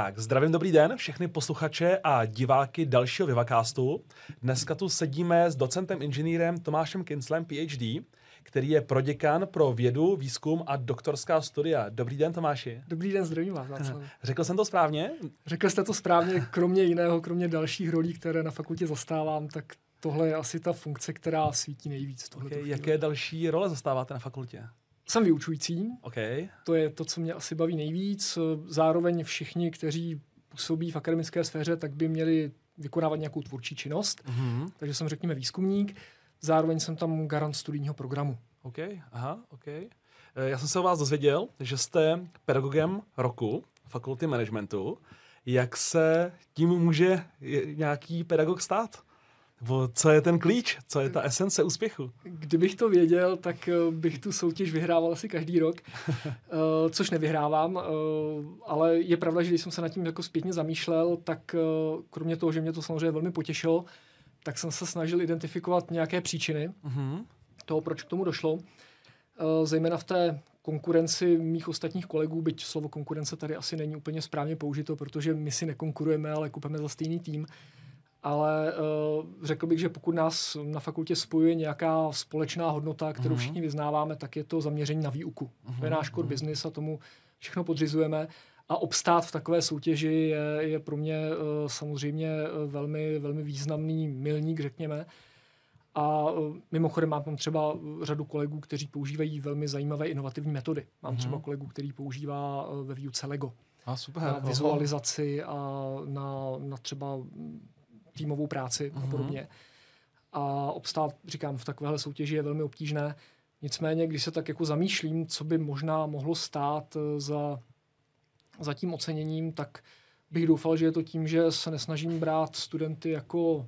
Tak, zdravím, dobrý den, všechny posluchače a diváky dalšího Vivacastu. Dneska tu sedíme s docentem inženýrem Tomášem Kinslem, PhD, který je proděkan pro vědu, výzkum a doktorská studia. Dobrý den, Tomáši. Dobrý den, zdravím vás. Václav. Řekl jsem to správně? Řekl jste to správně, kromě jiného, kromě dalších rolí, které na fakultě zastávám, tak tohle je asi ta funkce, která svítí nejvíc. Okay, jaké další role zastáváte na fakultě? Jsem vyučující. Okay. To je to, co mě asi baví nejvíc. Zároveň všichni, kteří působí v akademické sféře, tak by měli vykonávat nějakou tvůrčí činnost. Mm-hmm. Takže jsem, řekněme, výzkumník. Zároveň jsem tam garant studijního programu. OK, aha, OK. Eh, já jsem se o vás dozvěděl, že jste pedagogem roku fakulty managementu. Jak se tím může nějaký pedagog stát? Nebo co je ten klíč? Co je ta esence úspěchu? Kdybych to věděl, tak eh, bych tu soutěž vyhrával asi každý rok, uh, což nevyhrávám, uh, ale je pravda, že když jsem se nad tím jako zpětně zamýšlel, tak kromě toho, že mě to samozřejmě velmi potěšilo, tak jsem se snažil identifikovat nějaké příčiny uh-huh. toho, proč k tomu došlo. Zejména v té konkurenci mých ostatních kolegů, byť slovo konkurence tady asi není úplně správně použito, protože my si nekonkurujeme, ale kupeme za stejný tým. Uh, ale uh, řekl bych, že pokud nás na fakultě spojuje nějaká společná hodnota, kterou uh-huh. všichni vyznáváme, tak je to zaměření na výuku. Uh-huh. To je náš core uh-huh. business a tomu všechno podřizujeme. A obstát v takové soutěži je, je pro mě uh, samozřejmě velmi, velmi významný milník, řekněme. A uh, mimochodem mám tam třeba řadu kolegů, kteří používají velmi zajímavé inovativní metody. Mám uh-huh. třeba kolegu, který používá uh, ve výuce Lego. A super. Na vizualizaci a na, na třeba týmovou práci mm-hmm. a mhm. podobně. A obstát, říkám, v takovéhle soutěži je velmi obtížné. Nicméně, když se tak jako zamýšlím, co by možná mohlo stát eh, za, za tím oceněním, tak bych doufal, že je to tím, že se nesnažím brát studenty jako,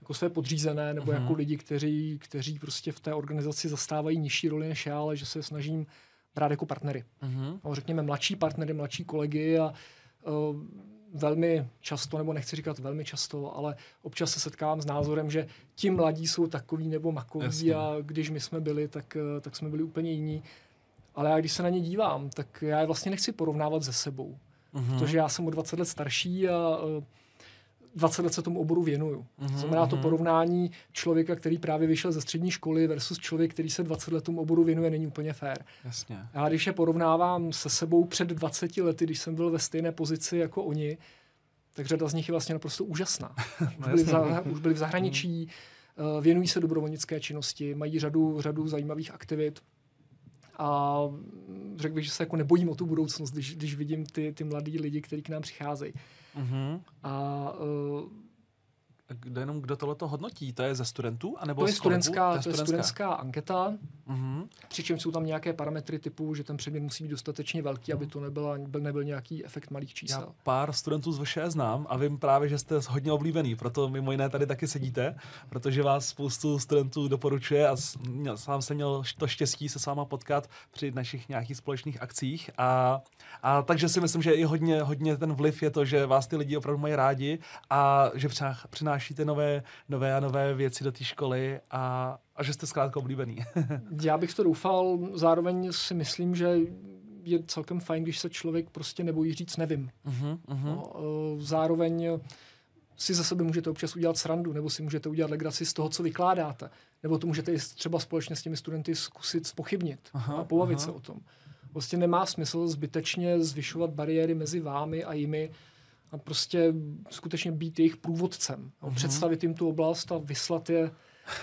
jako své podřízené nebo mm-hmm. jako lidi, kteří, kteří prostě v té organizaci zastávají nižší roli než já, ale že se snažím brát jako partnery. Mm-hmm. No, řekněme mladší partnery, mladší kolegy a uh, velmi často, nebo nechci říkat velmi často, ale občas se setkávám s názorem, že ti mladí jsou takový nebo makoví Jasně. a když my jsme byli, tak, eh, tak jsme byli úplně jiní. Ale já když se na ně dívám, tak já je vlastně nechci porovnávat se sebou. Mm-hmm. Protože já jsem o 20 let starší a uh, 20 let se tomu oboru věnuju. Mm-hmm. Znamená to mhm. porovnání člověka, který právě vyšel ze střední školy versus člověk, který se 20 let tomu oboru věnuje, není úplně fér. Jasně. Já když je porovnávám se sebou před 20 lety, když jsem byl ve stejné pozici jako oni, tak řada z nich je vlastně naprosto úžasná. už, byli v, za, už byli v zahraničí, mm. věnují se dobrovolnické činnosti, mají řadu, řadu zajímavých aktivit. A řekl bych, že se jako nebojím o tu budoucnost, když, když vidím ty, ty mladí lidi, kteří k nám přicházejí. Mm-hmm. A uh, kdo jenom kdo tohle to hodnotí? To je ze studentů? Anebo to, je studentská, to je studentská, studentská anketa, mm-hmm. přičemž jsou tam nějaké parametry typu, že ten předmět musí být dostatečně velký, aby to nebyla, byl, nebyl nějaký efekt malých čísel. Já pár studentů z VŠE znám a vím právě, že jste hodně oblíbený, proto mimo jiné tady taky sedíte, protože vás spoustu studentů doporučuje a sám jsem měl to štěstí se s váma potkat při našich nějakých společných akcích a, a takže si myslím, že i hodně, hodně ten vliv je to, že vás ty lidi opravdu mají rádi a že přináší přinášíte nové, nové a nové věci do té školy a, a že jste zkrátka oblíbený. Já bych to doufal, zároveň si myslím, že je celkem fajn, když se člověk prostě nebojí říct nevím. Uh-huh, uh-huh. No, e, zároveň si za sebe můžete občas udělat srandu, nebo si můžete udělat legraci z toho, co vykládáte. Nebo to můžete i třeba společně s těmi studenty zkusit spochybnit aha, a pobavit aha. se o tom. Prostě nemá smysl zbytečně zvyšovat bariéry mezi vámi a jimi, a prostě skutečně být jejich průvodcem. Mm-hmm. Představit jim tu oblast a vyslat je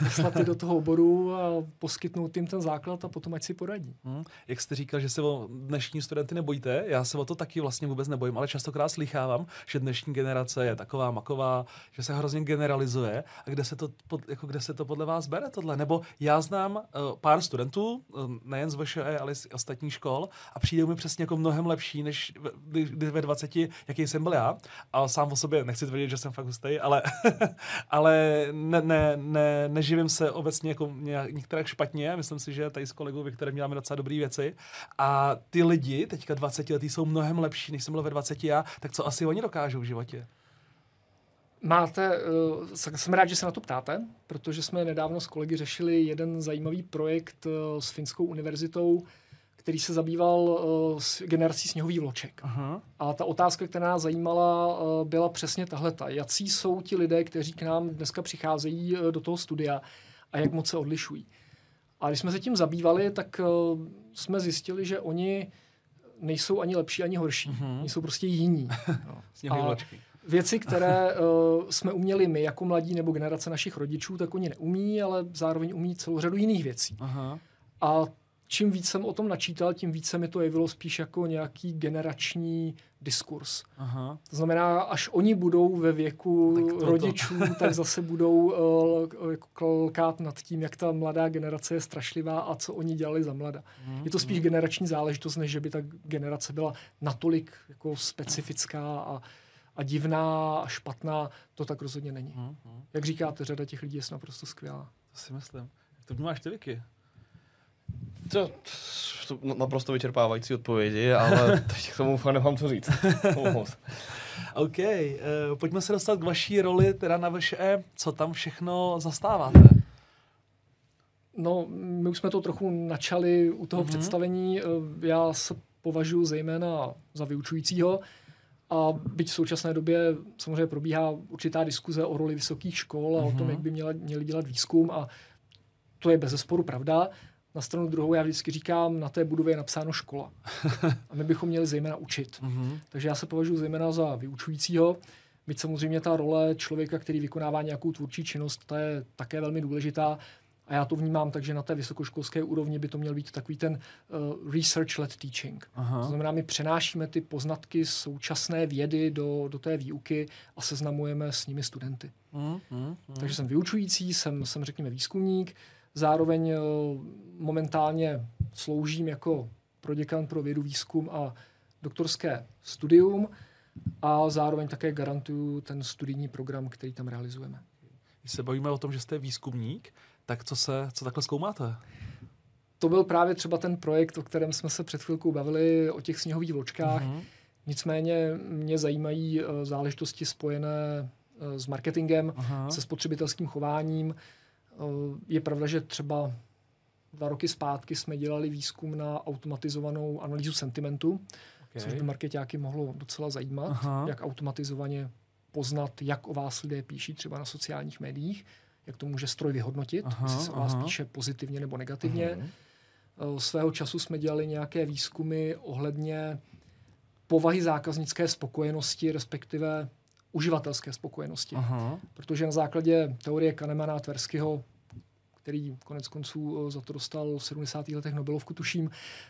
vyslat je do toho oboru a poskytnout jim ten základ a potom ať si poradí. Hmm. Jak jste říkal, že se o dnešní studenty nebojíte, já se o to taky vlastně vůbec nebojím, ale častokrát slychávám, že dnešní generace je taková maková, že se hrozně generalizuje a kde se to, pod, jako kde se to podle vás bere tohle? Nebo já znám uh, pár studentů, uh, nejen z VŠE, ale z ostatních škol a přijde mi přesně jako mnohem lepší, než ve, ve 20, jaký jsem byl já. A sám o sobě nechci tvrdit, že jsem fakt hustý, ale, ale ne, ne, ne, neživím se obecně jako některé špatně, myslím si, že tady s kolegou Viktorem děláme docela dobré věci. A ty lidi, teďka 20 letý, jsou mnohem lepší, než jsem byl ve 20 já, tak co asi oni dokážou v životě? Máte, uh, jsem rád, že se na to ptáte, protože jsme nedávno s kolegy řešili jeden zajímavý projekt uh, s Finskou univerzitou, který se zabýval uh, s generací sněhových vloček. Aha. A ta otázka, která nás zajímala, uh, byla přesně tahle. Jací jsou ti lidé, kteří k nám dneska přicházejí uh, do toho studia a jak moc se odlišují. A když jsme se tím zabývali, tak uh, jsme zjistili, že oni nejsou ani lepší, ani horší. Mm-hmm. Oni jsou prostě jiní. No. a věci, které uh, jsme uměli my jako mladí nebo generace našich rodičů, tak oni neumí, ale zároveň umí celou řadu jiných věcí. Aha. A čím víc jsem o tom načítal, tím více mi to jevilo spíš jako nějaký generační diskurs. Aha. To znamená, až oni budou ve věku tak rodičů, tak zase budou uh, klkát nad tím, jak ta mladá generace je strašlivá a co oni dělali za mlada. Mm, je to spíš mm. generační záležitost, než že by ta generace byla natolik jako specifická a, a divná a špatná. To tak rozhodně není. Mm, mm. Jak říkáte, řada těch lidí je naprosto skvělá. To si myslím. Jak to vnímáš ty, Vicky? To, to naprosto vyčerpávající odpovědi, ale teď k tomu fakt nemám co říct. OK, uh, pojďme se dostat k vaší roli, teda na VŠE. Co tam všechno zastáváte? No, my už jsme to trochu načali u toho mm-hmm. představení. Eh, já se považuji zejména za vyučujícího. A byť v současné době samozřejmě probíhá určitá diskuze o roli vysokých škol a mm-hmm. o tom, mhm. jak by měla, měli dělat výzkum a to je bez zesporu pravda. Na stranu druhou já vždycky říkám, na té budově je napsáno škola. A my bychom měli zejména učit. Mm-hmm. Takže já se považuji zejména za vyučujícího. Byť samozřejmě ta role člověka, který vykonává nějakou tvůrčí činnost, ta je také velmi důležitá. A já to vnímám tak, že na té vysokoškolské úrovni by to měl být takový ten uh, research-led teaching. Aha. To znamená, my přenášíme ty poznatky současné vědy do, do té výuky a seznamujeme s nimi studenty. Mm, mm, mm. Takže jsem vyučující, jsem, jsem řekněme výzkumník, zároveň uh, momentálně sloužím jako proděkan pro vědu, výzkum a doktorské studium a zároveň také garantuju ten studijní program, který tam realizujeme. Když se bavíme o tom, že jste výzkumník, tak co se, co takhle zkoumáte? To byl právě třeba ten projekt, o kterém jsme se před chvilkou bavili, o těch sněhových vločkách. Mm-hmm. Nicméně mě zajímají uh, záležitosti spojené uh, s marketingem, Aha. se spotřebitelským chováním. Uh, je pravda, že třeba dva roky zpátky jsme dělali výzkum na automatizovanou analýzu sentimentu, okay. což by marketáky mohlo docela zajímat, Aha. jak automatizovaně poznat, jak o vás lidé píší třeba na sociálních médiích jak to může stroj vyhodnotit, aha, jestli se o vás píše pozitivně nebo negativně. Aha. Eh, svého času jsme dělali nějaké výzkumy ohledně povahy zákaznické spokojenosti, respektive uživatelské spokojenosti. Aha. Protože na základě teorie Kahnemana a Tverskyho, který konec konců eh, za to dostal v 70. letech Nobelovku, tuším,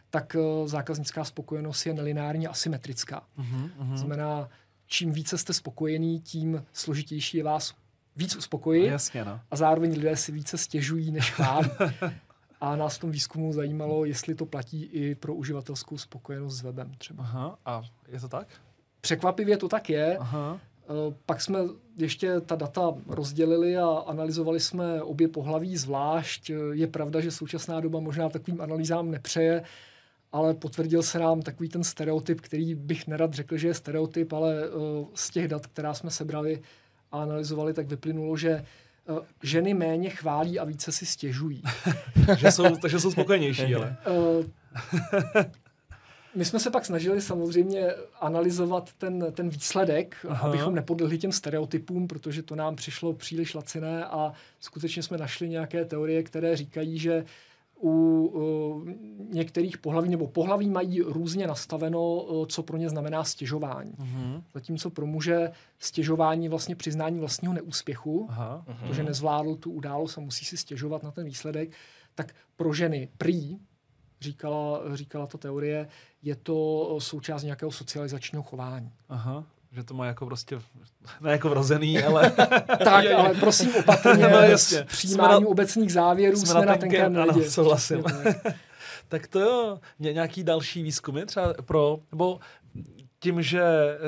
tak eh, zákaznická spokojenost je nelinárně asymetrická. Uh-huh, uh-huh. Znamená, čím více jste spokojený, tím složitější je vás víc uspokojit. Jasně, no. A zároveň lidé si více stěžují, než chválí. a nás v tom výzkumu zajímalo, jestli to platí i pro uživatelskou spokojenost s webem třeba. Aha, a je to tak? Překvapivě to tak je. Aha. Eh, pak jsme ještě ta data rozdělili a analyzovali jsme obě pohlaví zvlášť. Je pravda, že současná doba možná takovým analýzám nepřeje, ale potvrdil se nám takový ten stereotyp, který bych nerad řekl, že je stereotyp, ale eh, z těch dat, která jsme sebrali, a analyzovali, tak vyplynulo, že eh, ženy méně chválí a více si stěžují. že jsou, takže jsou spokojenější, ale. My jsme se pak snažili samozřejmě analyzovat ten, ten výsledek, Aha. abychom nepodlehli těm stereotypům, protože to nám přišlo příliš laciné a skutečně jsme našli nějaké teorie, které říkají, že u uh, některých pohlaví nebo pohlaví mají různě nastaveno, uh, co pro ně znamená stěžování. Uh-huh. Zatímco pro muže stěžování vlastně přiznání vlastního neúspěchu, Aha. to, že nezvládl tu událost a musí si stěžovat na ten výsledek, tak pro ženy prý, říkala, říkala ta teorie, je to součást nějakého socializačního chování. Aha že to má jako prostě, ne jako vrozený, ale... tak, ale prosím opatrně, no, jasně. přijímání na, obecných závěrů jsme, jsme na tenkém Ano, souhlasím. tak to jo, Ně, nějaký další výzkumy třeba pro, nebo tím, že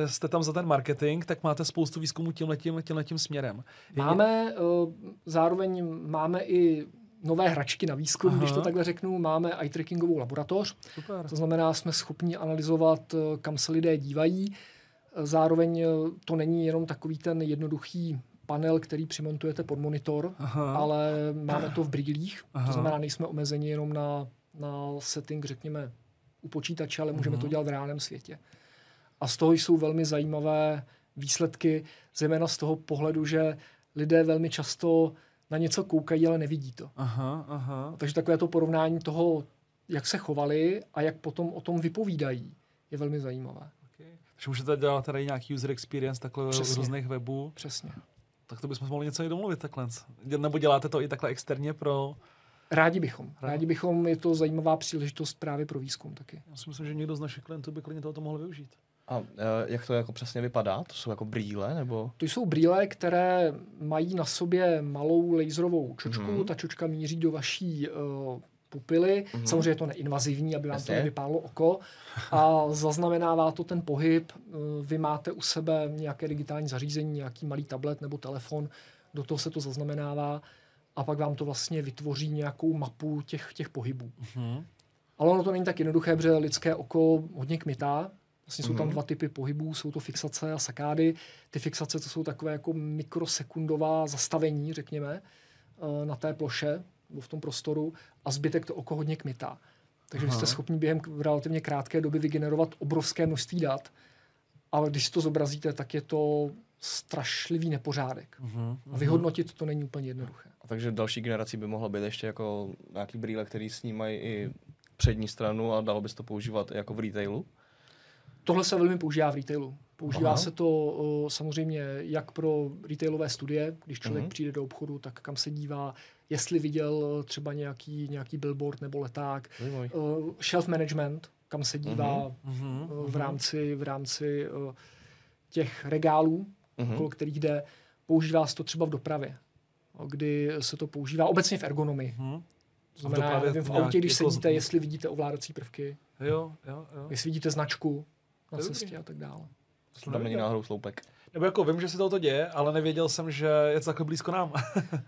jste tam za ten marketing, tak máte spoustu výzkumů tímhletím, tímhletím směrem. Máme, uh, zároveň máme i nové hračky na výzkum, Aha. když to takhle řeknu, máme eye trackingovou laboratoř. Super. To znamená, jsme schopni analyzovat, eh, kam se lidé dívají, Zároveň eh, to není jenom takový ten jednoduchý panel, který přimontujete pod monitor, Aha. ale máme to v brýlích. Aha. To znamená, nejsme omezeni jenom na, na setting, řekněme, u počítače, ale můžeme Mhm. to dělat v reálném světě. A z toho jsou velmi zajímavé výsledky, zejména z toho pohledu, že lidé velmi často na něco koukají, ale nevidí to. Aha, aha. Takže takové to porovnání toho, jak se chovali a jak potom o tom vypovídají, je velmi zajímavé. Okay. Takže můžete dělat tady nějaký user experience takhle Přesně. z různých webů. Přesně. Tak to bychom mohli něco i domluvit takhle. Nebo děláte to i takhle externě pro... Rádi bychom. Rádi bychom, je to zajímavá příležitost právě pro výzkum taky. Já si myslím, že někdo z našich klientů by klidně tohoto mohl využít. A uh, jak to jako přesně vypadá? To jsou jako brýle, nebo? To jsou brýle, které mají na sobě malou laserovou čočku. Mm-hmm. Ta čočka míří do vaší uh, pupily. Mhm. Mm-hmm. Samozřejmě je to neinvazivní, aby vám Jasně. to nevypálilo oko. A zaznamenává to ten pohyb. Uh, vy máte u sebe nějaké digitální zařízení, nějaký malý tablet nebo telefon. Do toho se to zaznamenává a pak vám to vlastně vytvoří nějakou mapu těch, těch pohybů. Mhm. Ale ono to není tak jednoduché, protože lidské oko hodně kmitá. Vlastně jsou tam Mhm. dva typy pohybů, jsou to fixace a sakády. Ty fixace to jsou takové jako mikrosekundová zastavení, řekněme, eh, na té ploše nebo v tom prostoru a zbytek to oko hodně kmitá. Takže Aha. jste schopni během relativně krátké doby vygenerovat obrovské množství dat, ale když to zobrazíte, tak je to strašlivý nepořádek. Mhm. A vyhodnotit to není úplně jednoduché. A takže další generací by mohlo být ještě jako nějaký brýle, který snímají i přední stranu a dalo by se to používat jako v retailu. Tohle se velmi používá v retailu. Používá Aha. se to o, samozřejmě jak pro retailové studie, když člověk Mhm. přijde do obchodu, tak kam se dívá, jestli viděl třeba nějaký, nějaký billboard nebo leták. Zajímavý. Uh, shelf management, kam se dívá Mhm. uh, v rámci, v rámci uh, těch regálů, Mhm. okolo kterých jde. Používá se to třeba v dopravě, kdy se to používá obecně v ergonomii. To znamená, dopravě nevím, v autě, když jako- sedíte, jestli vidíte ovládací prvky, Jo, jo, jo. jestli vidíte značku na To je cestě a tak dále. To tam není náhodou sloupek. Nebo jako vím, že se toto děje, ale nevěděl jsem, že je to takhle blízko nám.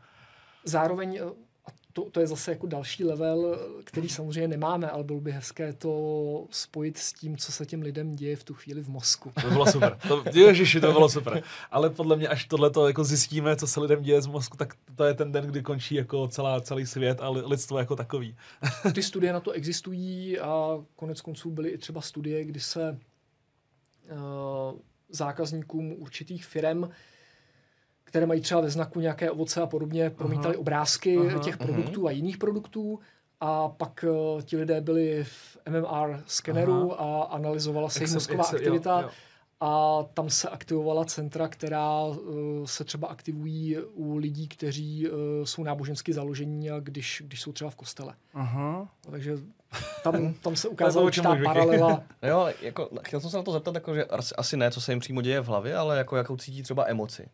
Zároveň, eh, a to, to je zase jako další level, eh, který samozřejmě nemáme, ale bylo by hezké to spojit s tím, co se těm lidem děje v tu chvíli v mozku. To by bylo super. To, ježiši, to by bylo super. Ale podle mě, až tohle jako zjistíme, co se lidem děje z mozku, tak to je ten den, kdy končí jako celá, celý svět a li- lidstvo jako takový. Ty studie na to existují a konec konců byly i třeba studie, kdy se zákazníkům určitých firm, které mají třeba ve znaku nějaké ovoce a podobně, promítali obrázky Aha. těch produktů a jiných produktů a pak uh, ti lidé byli v MMR skeneru a analyzovala se jejich mozková se- jo, aktivita. jo. a tam se aktivovala centra, která uh, se třeba aktivují u lidí, kteří uh, jsou nábožensky založení a když, když jsou třeba v kostele. Aha. Takže tam, tam se ukázala určitá paralela. Jo, jako, chtěl jsem se na to zeptat, jako, že asi- asi ne, co se jim přímo děje v hlavě, ale jako, jakou cítí třeba emoci.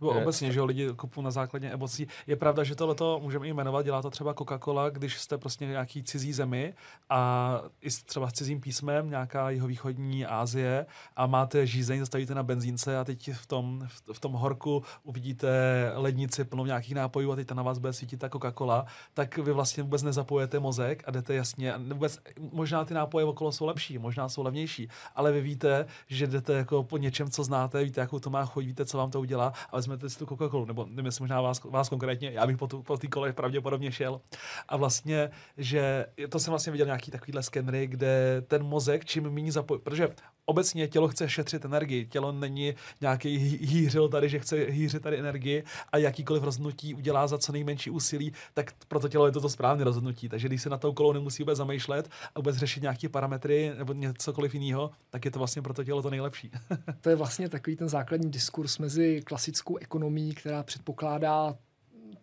Nebo Je- obecně, že jo, lidi kopu na základě emocí. Je pravda, že tohleto můžeme i jmenovat, dělá to třeba Coca-Cola, když jste prostě v nějaký cizí zemi a i třeba s cizím písmem, nějaká jihovýchodní Asie a máte žízeň, zastavíte na benzínce a teď v tom, v, tom horku uvidíte lednici plnou nějakých nápojů a teď na vás bude svítit ta Coca-Cola, tak vy vlastně vůbec nezapojete mozek a jdete jasně, a vůbec, možná ty nápoje okolo jsou lepší, možná jsou levnější, ale vy víte, že jdete jako po něčem, co znáte, víte, jakou to má chuť, víte, co vám to udělá a vezmete si tu Coca-Colu, nebo nevím, jestli možná vás, vás konkrétně, já bych po, tu, po té kole pravděpodobně šel. A vlastně, že to jsem vlastně viděl nějaký takovýhle skenery, kde ten mozek čím méně zapojí, protože obecně tělo chce šetřit energii, tělo není nějaký hý- hýřil tady, že chce hýřit tady energii a jakýkoliv rozhodnutí udělá za co nejmenší úsilí, tak pro to tělo je to to správné rozhodnutí. Takže když se na tou kolou nemusí vůbec zamýšlet a vůbec řešit nějaké parametry nebo něcokoliv jiného, tak je to vlastně pro to tělo to nejlepší. To je vlastně takový ten základní diskurs mezi klasickou ekonomií, která předpokládá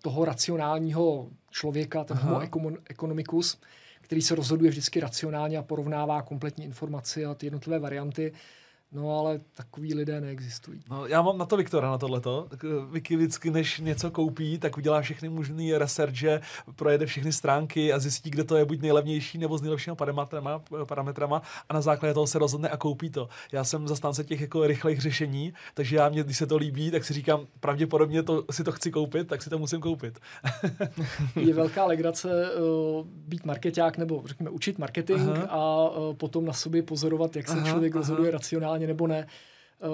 toho racionálního člověka, ten Aha. homo econo- economicus, který se rozhoduje vždycky racionálně a porovnává kompletní informaci a ty jednotlivé varianty. No ale takový lidé neexistují. No, já mám na to Viktora, na tohleto. Eh, Vicky vždycky, než něco koupí, tak udělá všechny možné researche, projede všechny stránky a zjistí, kde to je buď nejlevnější nebo s nejlepšími parametrama, parametrama a na základě toho se rozhodne a koupí to. Já jsem zastánce těch jako rychlých řešení, takže já mě, když se to líbí, tak si říkám, pravděpodobně to, si to chci koupit, tak si to musím koupit. Je velká legrace uh, být marketák nebo řekněme učit marketing Aha. a uh, potom na sobě pozorovat, jak se Aha, člověk aha. rozhoduje racionálně nebo ne.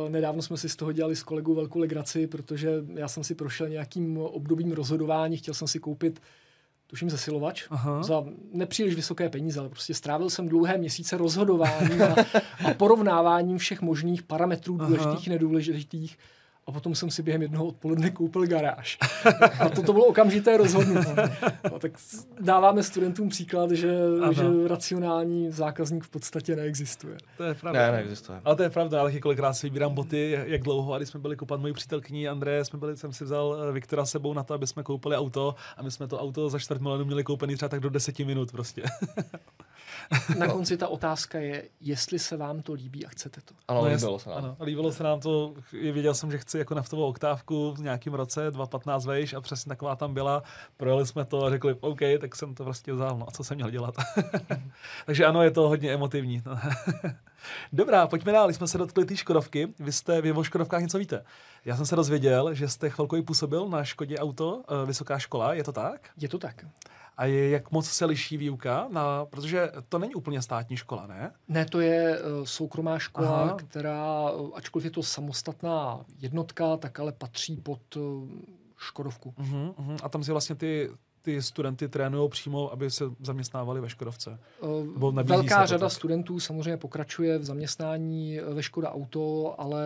Uh, nedávno jsme si z toho dělali s kolegou velkou legraci, protože já jsem si prošel nějakým obdobím rozhodování, chtěl jsem si koupit tuším zesilovač, Aha. za nepříliš vysoké peníze, ale prostě strávil jsem dlouhé měsíce rozhodováním a, a porovnáváním všech možných parametrů Aha. důležitých nedůležitých a potom jsem si během jednoho odpoledne koupil garáž. A to, to bylo okamžité rozhodnutí. No, tak dáváme studentům příklad, že, Ano. že racionální zákazník v podstatě neexistuje. To je pravda. Ne, neexistuje. Ale to je pravda, ale kolikrát si vybírám boty, jak dlouho, a když jsme byli koupat moji přítelkyní André, jsme byli, jsem si vzal eh, Viktora sebou na to, aby jsme koupili auto a my jsme to auto za čtvrt milionu měli koupený třeba tak do deseti minut prostě. Na konci ta otázka je, jestli se vám to líbí a chcete to. Ano, No, líbilo se nám. Ano, líbilo se nám to, je- věděl jsem, že chci jako naftovou oktávku v nějakém roce, 2.15 vejš a přesně taková tam byla. Projeli jsme to a řekli, OK, tak jsem to prostě vzal, no a co jsem měl dělat. Takže ano, je to hodně emotivní. Dobrá, pojďme dál, jsme se dotkli té Škodovky. Vy jste, vy o Škodovkách něco víte. Já jsem se dozvěděl, že jste chvilku působil na Škodě Auto, eh, vysoká škola, je to tak? Je to tak? A je, jak moc se liší výuka? Na, protože to není úplně státní škola, ne? Ne, to je uh, soukromá škola, Aha. Která, uh, ačkoliv je to samostatná jednotka, tak ale patří pod uh, Škodovku. Uh-huh, uh-huh. A tam si vlastně ty, ty studenty trénují přímo, aby se zaměstnávali ve Škodovce. Se Velká řada tak. studentů samozřejmě pokračuje v zaměstnání eh, ve Škoda Auto, ale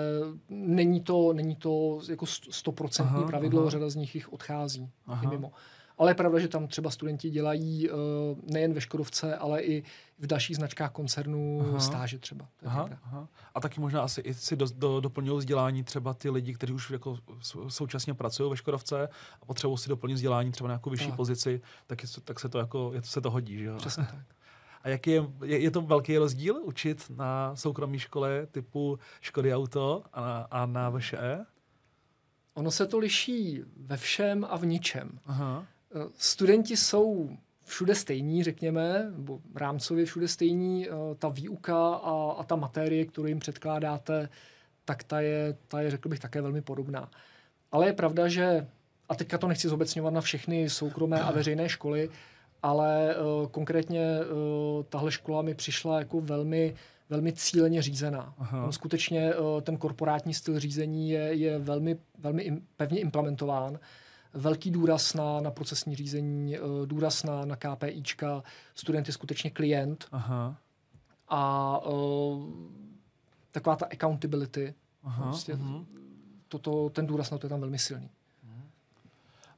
není to, není to jako st- stoprocentní pravidlo, aha. řada z nich jich odchází Aha. mimo. Ale je pravda, že tam třeba studenti dělají uh, nejen ve Škodovce, ale i v dalších značkách koncernů Aha. stáže třeba. Aha, aha. A taky možná asi i si do, do, doplňují vzdělání třeba ty lidi, kteří už jako sou- současně pracují ve Škodovce a potřebují si doplnit vzdělání třeba na nějakou vyšší Tak. pozici, tak, je, tak se to jako, je, se to hodí, že? Přesně tak. A jaký je, je, je to velký rozdíl učit na soukromé škole typu Škody Auto a na, a na VŠE? Ono se to liší ve všem a v ničem. Aha. Eh, Studenti jsou všude stejní, řekněme, nebo rámcově všude stejní. eh, Ta výuka a, a ta materie, kterou jim předkládáte, tak ta je, ta je, řekl bych, také velmi podobná. Ale je pravda, že, a teďka to nechci zobecňovat na všechny soukromé a veřejné školy, ale uh, konkrétně uh, tahle škola mi přišla jako velmi, velmi cíleně řízená. Aha. Tam skutečně uh, ten korporátní styl řízení je, je velmi, velmi im, pevně implementován. Velký důraz na, na procesní řízení, uh, důraz na, na KPIčka, student je skutečně klient Aha. a uh, taková ta accountability, Aha. Prostě mhm. toto, ten důraz na to je tam velmi silný.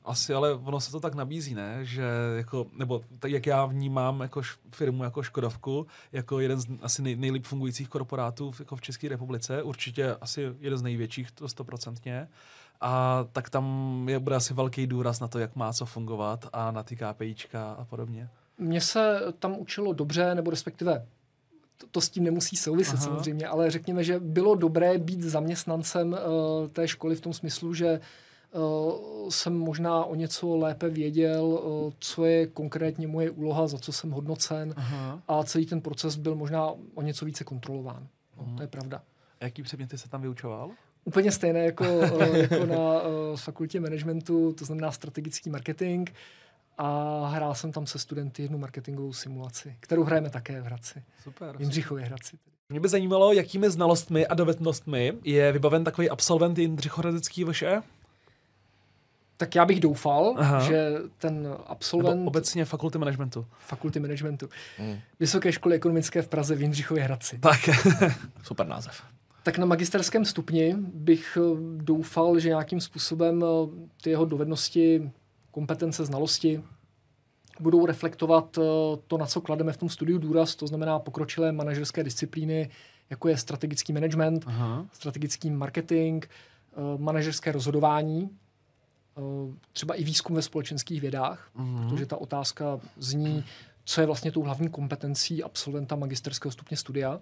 Asi, ale ono se to tak nabízí, ne? Že jako, nebo tak, jak já vnímám jako š, firmu jako Škodovku, jako jeden z asi nej, nejlíp fungujících korporátů v, jako v České republice, určitě asi jeden z největších, to stoprocentně. A tak tam je, bude asi velký důraz na to, jak má co fungovat a na ty KPIčka a podobně. Mně se tam učilo dobře, nebo respektive to, to s tím nemusí souviset Aha. Samozřejmě, ale řekněme, že bylo dobré být zaměstnancem uh, té školy v tom smyslu, že uh, jsem možná o něco lépe věděl, uh, co je konkrétně moje úloha, za co jsem hodnocen Aha. a celý ten proces byl možná o něco více kontrolován. No, Mhm. To je pravda. A jaký předměty se tam vyučoval? Úplně stejné jako, eh, jako na uh, fakultě managementu, to znamená strategický marketing. A hrál jsem tam se studenty jednu marketingovou simulaci, kterou hrajeme také v Hradci. Super. V Jindřichově Hradci. Mě by zajímalo, jakými znalostmi a dovednostmi je vybaven takový absolvent Jindřichohradecký VŠE? Tak já bych doufal, Aha. Že ten Nebo absolvent obecně fakulty managementu? fakulty managementu Mm, Vysoké školy ekonomické v Praze v Jindřichově Hradci. Tak. super název. Tak na magisterském stupni bych eh, doufal, že nějakým způsobem eh, ty jeho dovednosti, kompetence, znalosti budou reflektovat eh, to, na co klademe v tom studiu důraz, to znamená pokročilé manažerské disciplíny, jako je strategický management, Aha. strategický marketing, manažerské rozhodování, třeba i výzkum ve společenských vědách, Mhm. protože ta otázka zní, co je vlastně tou hlavní kompetencí absolventa magisterského stupně studia.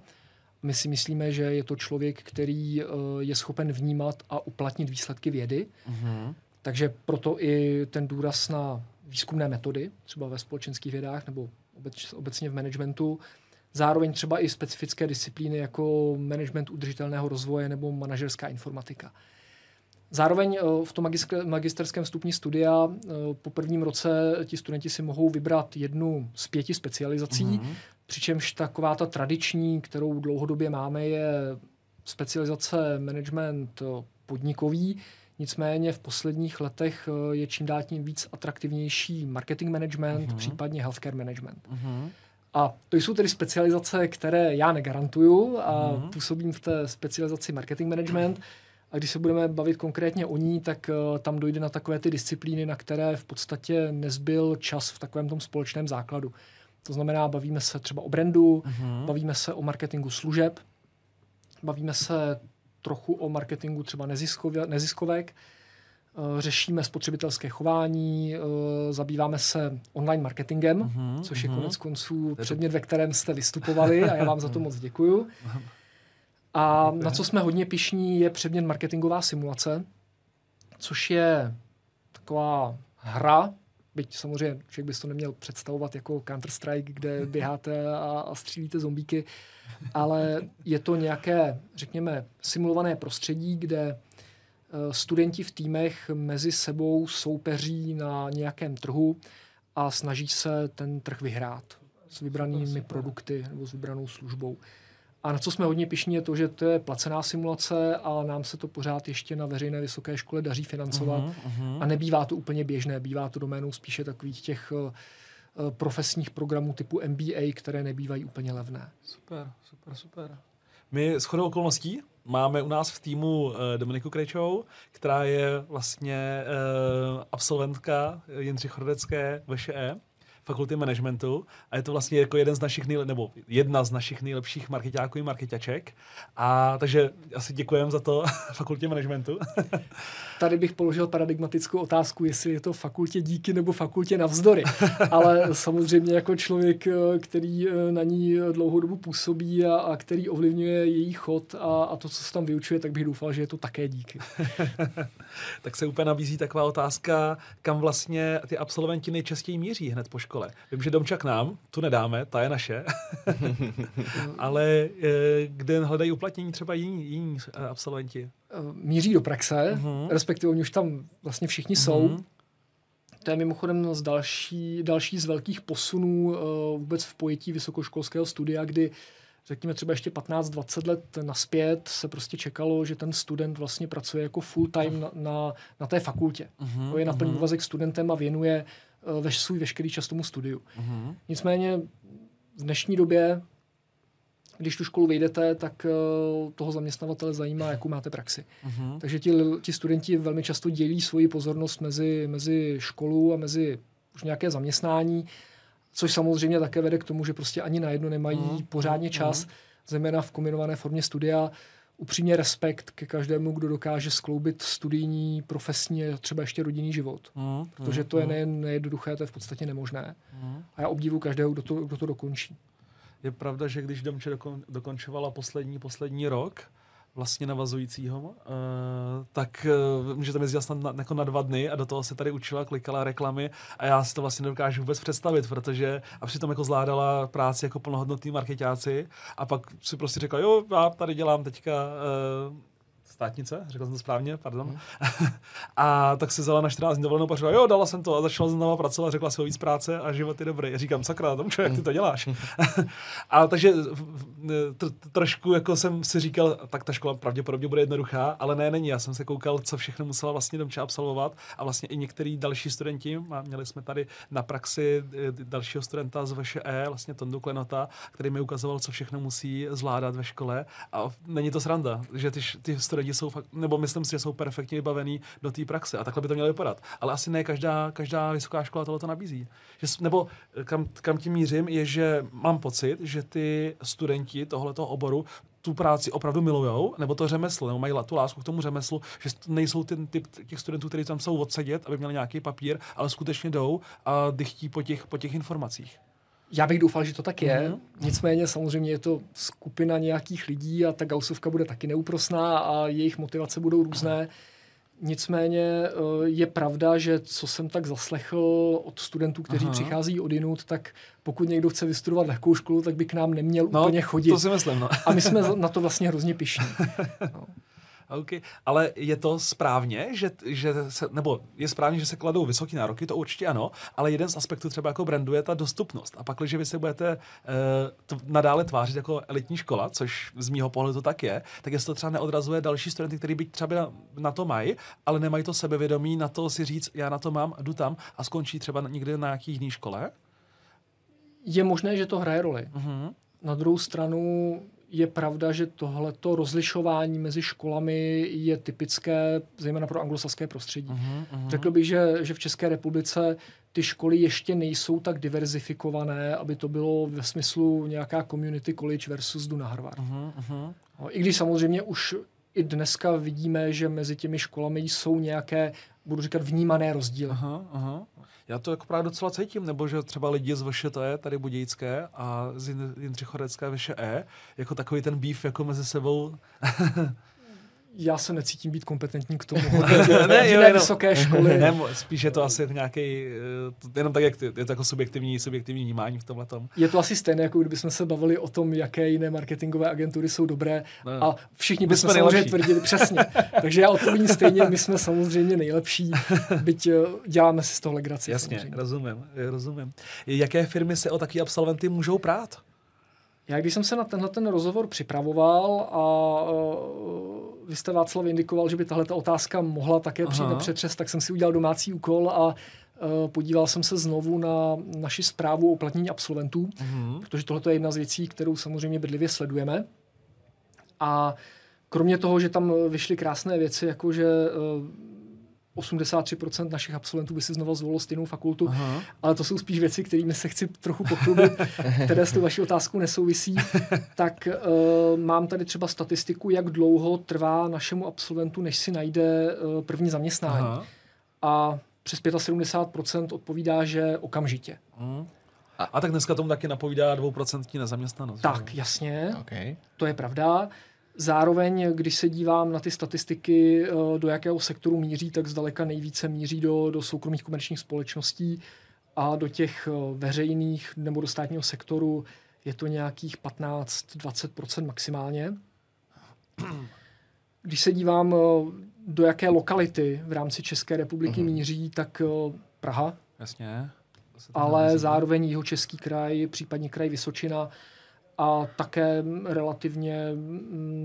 My si myslíme, že je to člověk, který eh, je schopen vnímat a uplatnit výsledky vědy, Mhm. takže proto i ten důraz na výzkumné metody, třeba ve společenských vědách nebo obec, obecně v managementu, zároveň třeba i specifické disciplíny jako management udržitelného rozvoje nebo manažerská informatika. Zároveň eh, v tom magisterském stupni studia eh, po prvním roce ti studenti si mohou vybrat jednu z pěti specializací, Mhm. přičemž taková ta tradiční, kterou dlouhodobě máme, je specializace management eh, podnikový. Nicméně v posledních letech je čím dál tím víc atraktivnější marketing management, Mhm. případně healthcare management. Mhm. A to jsou tedy specializace, které já negarantuju a Mhm. působím v té specializaci marketing management. A když se budeme bavit konkrétně o ní, tak uh, tam dojde na takové ty disciplíny, na které v podstatě nezbyl čas v takovém tom společném základu. To znamená, bavíme se třeba o brandu, Mhm. bavíme se o marketingu služeb, bavíme se trochu o marketingu třeba neziskově, neziskovek, eh, řešíme spotřebitelské chování, eh, zabýváme se online marketingem, Mhm, což je mhm. konec konců předmět, ve kterém jste vystupovali a já vám za to moc děkuju. A na co jsme hodně pišní je předmět marketingová simulace, což je taková hra, byť samozřejmě člověk by to neměl představovat jako Counter-Strike, kde běháte a, a střílíte zombíky, ale je to nějaké, řekněme, simulované prostředí, kde eh, studenti v týmech mezi sebou soupeří na nějakém trhu a snaží se ten trh vyhrát s vybranými produkty nebo s vybranou službou. A na co jsme hodně pišní je to, že to je placená simulace a nám se to pořád ještě na veřejné vysoké škole daří financovat. Mhm, mhm. A nebývá to úplně běžné, bývá to doménou spíše takových těch eh, eh, profesních programů typu MBA, které nebývají úplně levné. Super, super, super. My s chodou okolností máme u nás v týmu uh, Dominiku Krejčou, která je vlastně uh, absolventka Jindřich Chordecké VŠE, fakulty managementu a je to vlastně jako jeden z našich nejle- nebo jedna z našich nejlepších marketáků i marketaček. A takže asi děkujeme za to fakultě managementu. Tady bych položil paradigmatickou otázku, jestli je to fakultě díky nebo fakultě navzdory. Ale samozřejmě jako člověk, eh, který eh, na ní dlouhou dobu působí a, a který ovlivňuje její chod a, a to, co se tam vyučuje, tak bych doufal, že je to také díky. tak se úplně nabízí taková otázka, kam vlastně ty absolventi nejčastěji míří hned po škole. Vím, že domča k nám, tu nedáme, ta je naše, ale eh, kde hledají uplatnění třeba jiní, jiní eh, absolventi? Eh, Míří do praxe, Mhm. respektive oni už tam vlastně všichni jsou. Mhm. To je mimochodem z další, další z velkých posunů uh, vůbec v pojetí vysokoškolského studia, kdy řekněme třeba ještě 15-20 let naspět se prostě čekalo, že ten student vlastně pracuje jako full time na, na, na té fakultě. Mhm, To je na plný mhm, úvazek studentem a věnuje uh, veš, svůj veškerý čas tomu studiu. mhm. Nicméně v dnešní době, když tu školu vyjdete, tak uh, toho zaměstnavatele zajímá, jakou máte praxi. Mhm. Takže ti, ti studenti velmi často dělí svoji pozornost mezi, mezi školu a mezi už nějaké zaměstnání, což samozřejmě také vede k tomu, že prostě ani na jedno nemají Mhm, pořádně mhm, čas, zejména v kombinované formě studia. Upřímně respekt ke každému, kdo dokáže skloubit studijní, profesní a třeba ještě rodinný život. Mhm, Protože to je mhm, nejen nejednoduché, to je v podstatě nemožné. mhm. A já obdivu každého, kdo to, kdo to dokončí. Je pravda, že když Domče dokon, dokončovala poslední, poslední rok, vlastně navazujícího, uh, tak uh, můžete jezdila snad na, jako na dva dny a do toho se tady učila, klikala reklamy a já si to vlastně nedokážu vůbec představit, protože a přitom jako zvládala práci jako plnohodnotný marketáci a pak si prostě řekla, jo, já tady dělám teďka uh, státnice, řekl jsem to správně, pardon. Mhm. a tak se vzala na 14 dní dovolenou řekla, jo, dala jsem to a začala znova pracovat, řekla si o víc práce a život je dobrý. Já říkám, sakra, tomu jak ty to děláš. a takže trošku jako jsem si říkal, tak ta škola pravděpodobně bude jednoduchá, ale ne, není. Já jsem se koukal, co všechno musela vlastně Domče absolvovat a vlastně i některý další studenti, a měli jsme tady na praxi eh, dalšího studenta z VŠE, vlastně Tondu Klenota, který mi ukazoval, co všechno musí zvládat ve škole a není to sranda, že ty, ty studenti jsou fakt, nebo myslím si, že jsou perfektně vybavený do té praxe a takhle by to mělo vypadat. Ale asi ne každá, každá vysoká škola tohle to nabízí. Že, nebo kam, kam tím mířím, je, že mám pocit, že ty studenti tohoto oboru tu práci opravdu milujou, nebo to řemeslo, nebo mají tu lásku k tomu řemeslu, že nejsou ten typ těch studentů, kteří tam jsou odsedět, aby měli nějaký papír, ale skutečně jdou a dychtí po těch, po těch informacích. Já bych doufal, že to tak je. Mhm. Nicméně samozřejmě je to skupina nějakých lidí a ta gausovka bude taky neúprosná a jejich motivace budou různé. Nicméně eh, je pravda, že co jsem tak zaslechl od studentů, kteří Aha. přichází od jinut, tak pokud někdo chce vystudovat lehkou školu, tak by k nám neměl No, úplně chodit. to si myslím, no. A my jsme na to vlastně hrozně pišní. No. Okay. Ale je to správně, že, že se, nebo je správně, že se kladou vysoké nároky, to určitě ano, ale jeden z aspektů třeba jako brandu je ta dostupnost. A pak, když vy se budete uh, to nadále tvářit jako elitní škola, což z mýho pohledu tak je, tak jestli to třeba neodrazuje další studenty, kteří by třeba na, na to mají, ale nemají to sebevědomí na to si říct, já na to mám, jdu tam a skončí třeba někde na nějaký jiný škole? Je možné, že to hraje roli. Uh-huh. Na druhou stranu je pravda, že tohleto rozlišování mezi školami je typické zejména pro anglosaské prostředí. Uh-huh, uh-huh. Řekl bych, že, že v České republice ty školy ještě nejsou tak diverzifikované, aby to bylo ve smyslu nějaká community college versus jdu na Harvard. Uh-huh, uh-huh. I když samozřejmě už i dneska vidíme, že mezi těmi školami jsou nějaké, budu říkat, vnímané rozdíly. Aha, aha. Já to jako právě docela cítím, nebo že třeba lidi z VŠT, tady Budějické a z Jindřichorecké VŠE, jako takový ten býv jako mezi sebou. Já se necítím být kompetentní k tomu. ne, ne, jo, jenom, vysoké školy. Ne, spíš je to asi nějaký, eh, jenom tak, jak ty, je to jako subjektivní, subjektivní vnímání v tomhle tom. Je to asi stejné, jako kdybychom se bavili o tom, jaké jiné marketingové agentury jsou dobré ne. a všichni bychom samozřejmě nejlepší. tvrdili přesně. Takže já odpovím stejně, my jsme samozřejmě nejlepší, byť eh, děláme si z toho legraci. Jasně, samozřejmě. rozumím, rozumím. Jaké firmy se o takové absolventy můžou prát? Já když jsem se na tenhle ten rozhovor připravoval a vy jste Václav indikoval, že by tahle ta otázka mohla také přijít na přetřes, tak jsem si udělal domácí úkol a uh, podíval jsem se znovu na naši zprávu o platnění absolventů, uh-huh. protože tohle je jedna z věcí, kterou samozřejmě bedlivě sledujeme. A kromě toho, že tam vyšly krásné věci, jako že uh, 83% našich absolventů by si znovu zvolilo stejnou fakultu, Aha. ale to jsou spíš věci, kterými se chci trochu pochlubit, které s tou vaší otázkou nesouvisí. tak uh, mám tady třeba statistiku, jak dlouho trvá našemu absolventu, než si najde uh, první zaměstnání. Aha. A přes 75% odpovídá, že okamžitě. Hmm. A, a tak dneska tomu taky napovídá dvouprocentní nezaměstnanost. Tak, že? jasně, okay. to je pravda. Zároveň, když se dívám na ty statistiky, eh, do jakého sektoru míří, tak zdaleka nejvíce míří do, do soukromých komerčních společností a do těch eh, veřejných nebo do státního sektoru je to nějakých 15-20% maximálně. Když se dívám, eh, do jaké lokality v rámci České republiky uh-huh. míří, tak Praha. Jasně. Ale zároveň jeho český kraj, případně kraj Vysočina, a také relativně